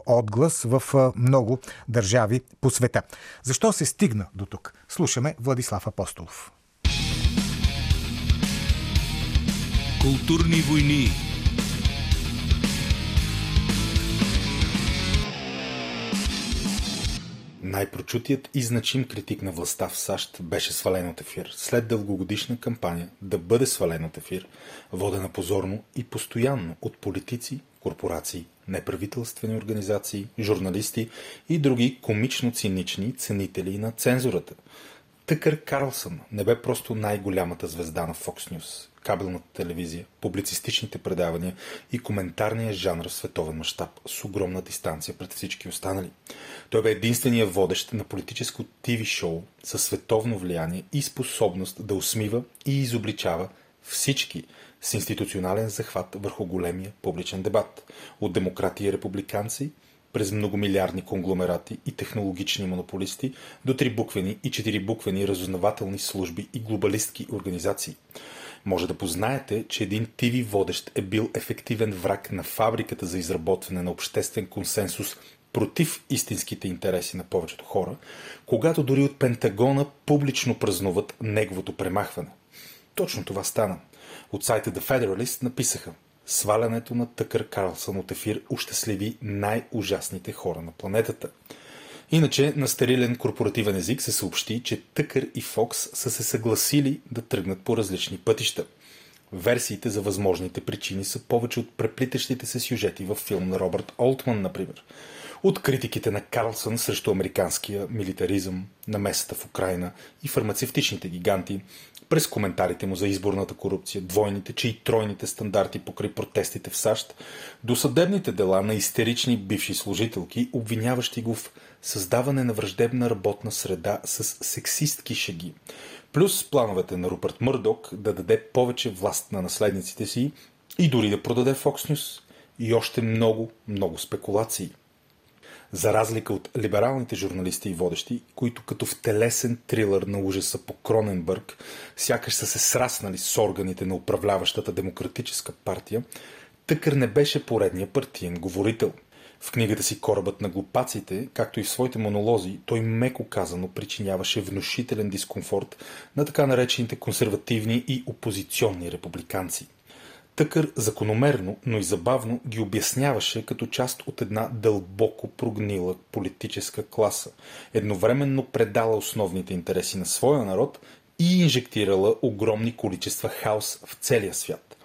отглас в много държави по света. Защо се стигна до тук? Слушаме Владислав Апостолов. Културни войни Най-прочутият и значим критик на властта в САЩ беше свален от ефир, след дългогодишна кампания да бъде свален от ефир, водена позорно и постоянно от политици, корпорации, неправителствени организации, журналисти и други комично-цинични ценители на цензурата. Тъкър Карлсън не бе просто най-голямата звезда на Fox News кабелната телевизия, публицистичните предавания и коментарния жанр в световен мащаб с огромна дистанция пред всички останали. Той бе единствения водещ на политическо ТВ шоу със световно влияние и способност да усмива и изобличава всички с институционален захват върху големия публичен дебат. От демократи и републиканци през многомилиардни конгломерати и технологични монополисти до трибуквени и четирибуквени разузнавателни служби и глобалистки организации. Може да познаете, че един ТВ водещ е бил ефективен враг на фабриката за изработване на обществен консенсус против истинските интереси на повечето хора, когато дори от Пентагона публично празнуват неговото премахване. Точно това стана. От сайта The Federalist написаха Свалянето на Тъкър Карлсън от ефир ущастливи най-ужасните хора на планетата – Иначе на стерилен корпоративен език се съобщи, че Тъкър и Фокс са се съгласили да тръгнат по различни пътища. Версиите за възможните причини са повече от преплитащите се сюжети в филм на Робърт Олтман, например. От критиките на Карлсън срещу американския милитаризъм, намесата в Украина и фармацевтичните гиганти, през коментарите му за изборната корупция, двойните, че и тройните стандарти покрай протестите в САЩ, до съдебните дела на истерични бивши служителки, обвиняващи го в създаване на враждебна работна среда с сексистки шеги, плюс плановете на Рупърт Мърдок да даде повече власт на наследниците си и дори да продаде Fox News и още много, много спекулации. За разлика от либералните журналисти и водещи, които като в телесен трилър на ужаса по Кроненбърг, сякаш са се сраснали с органите на управляващата демократическа партия, Тъкър не беше поредния партиен говорител – в книгата си Корабът на глупаците, както и в своите монолози, той меко казано причиняваше внушителен дискомфорт на така наречените консервативни и опозиционни републиканци. Тъкър закономерно, но и забавно ги обясняваше като част от една дълбоко прогнила политическа класа, едновременно предала основните интереси на своя народ и инжектирала огромни количества хаос в целия свят.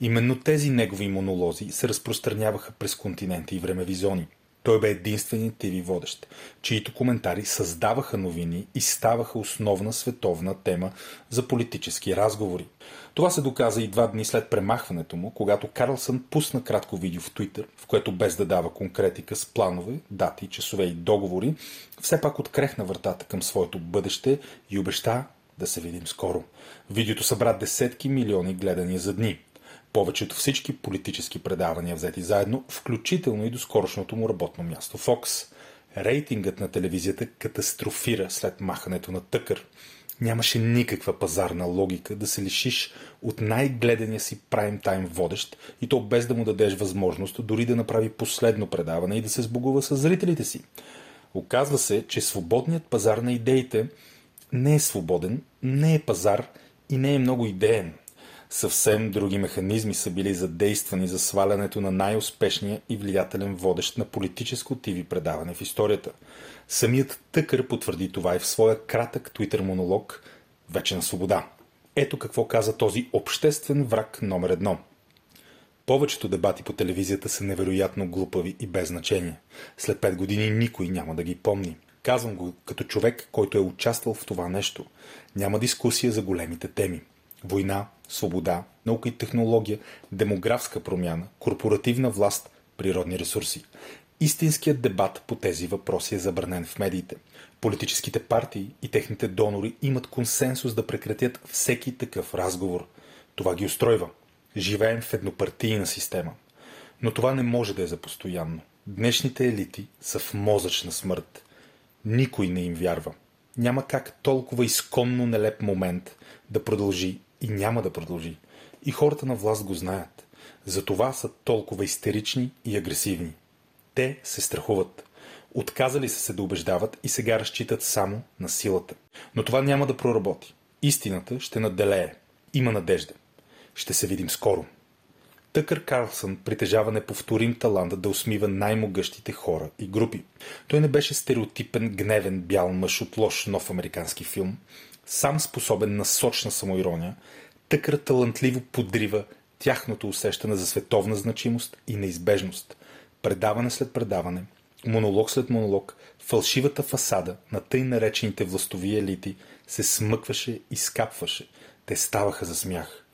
Именно тези негови монолози се разпространяваха през континенти и времеви зони. Той бе единственият ТВ водещ, чието коментари създаваха новини и ставаха основна световна тема за политически разговори. Това се доказа и два дни след премахването му, когато Карлсън пусна кратко видео в Твитър, в което без да дава конкретика с планове, дати, часове и договори, все пак открехна вратата към своето бъдеще и обеща да се видим скоро. Видеото събра десетки милиони гледания за дни – повечето всички политически предавания взети заедно, включително и до скорошното му работно място Фокс. Рейтингът на телевизията катастрофира след махането на Тъкър. Нямаше никаква пазарна логика да се лишиш от най-гледания си прайм тайм водещ и то без да му дадеш възможност дори да направи последно предаване и да се сбогува с зрителите си. Оказва се, че свободният пазар на идеите не е свободен, не е пазар и не е много идеен – Съвсем други механизми са били задействани за свалянето на най-успешния и влиятелен водещ на политическо ТВ предаване в историята. Самият Тъкър потвърди това и в своя кратък твитър монолог «Вече на свобода». Ето какво каза този обществен враг номер едно. Повечето дебати по телевизията са невероятно глупави и без значение. След пет години никой няма да ги помни. Казвам го като човек, който е участвал в това нещо. Няма дискусия за големите теми. Война, свобода, наука и технология, демографска промяна, корпоративна власт, природни ресурси. Истинският дебат по тези въпроси е забранен в медиите. Политическите партии и техните донори имат консенсус да прекратят всеки такъв разговор. Това ги устройва. Живеем в еднопартийна система. Но това не може да е за постоянно. Днешните елити са в мозъчна смърт. Никой не им вярва. Няма как толкова изконно нелеп момент да продължи и няма да продължи. И хората на власт го знаят. Затова са толкова истерични и агресивни. Те се страхуват. Отказали са се да убеждават и сега разчитат само на силата. Но това няма да проработи. Истината ще наделее. Има надежда. Ще се видим скоро. Тъкър Карлсън притежава неповторим талант да усмива най-могъщите хора и групи. Той не беше стереотипен, гневен, бял мъж от лош нов американски филм. Сам способен на сочна самоирония, Тъкър талантливо подрива тяхното усещане за световна значимост и неизбежност. Предаване след предаване, монолог след монолог, фалшивата фасада на тъй наречените властови елити се смъкваше и скапваше. Те ставаха за смях.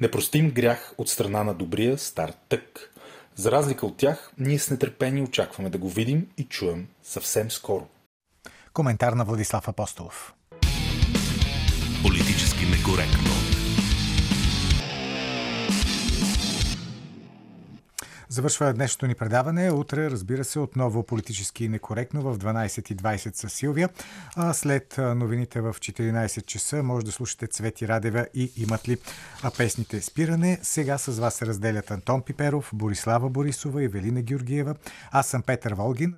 Непростим грях от страна на добрия стар тък. За разлика от тях, ние с нетърпение очакваме да го видим и чуем съвсем скоро. Коментар на Владислав Апостолов. Политически некоректно. Завършва днешното ни предаване. Утре, разбира се, отново политически некоректно в 12.20 с Силвия. А след новините в 14 часа може да слушате Цвети Радева и имат ли песните спиране. Сега с вас се разделят Антон Пиперов, Борислава Борисова и Велина Георгиева. Аз съм Петър Волгин.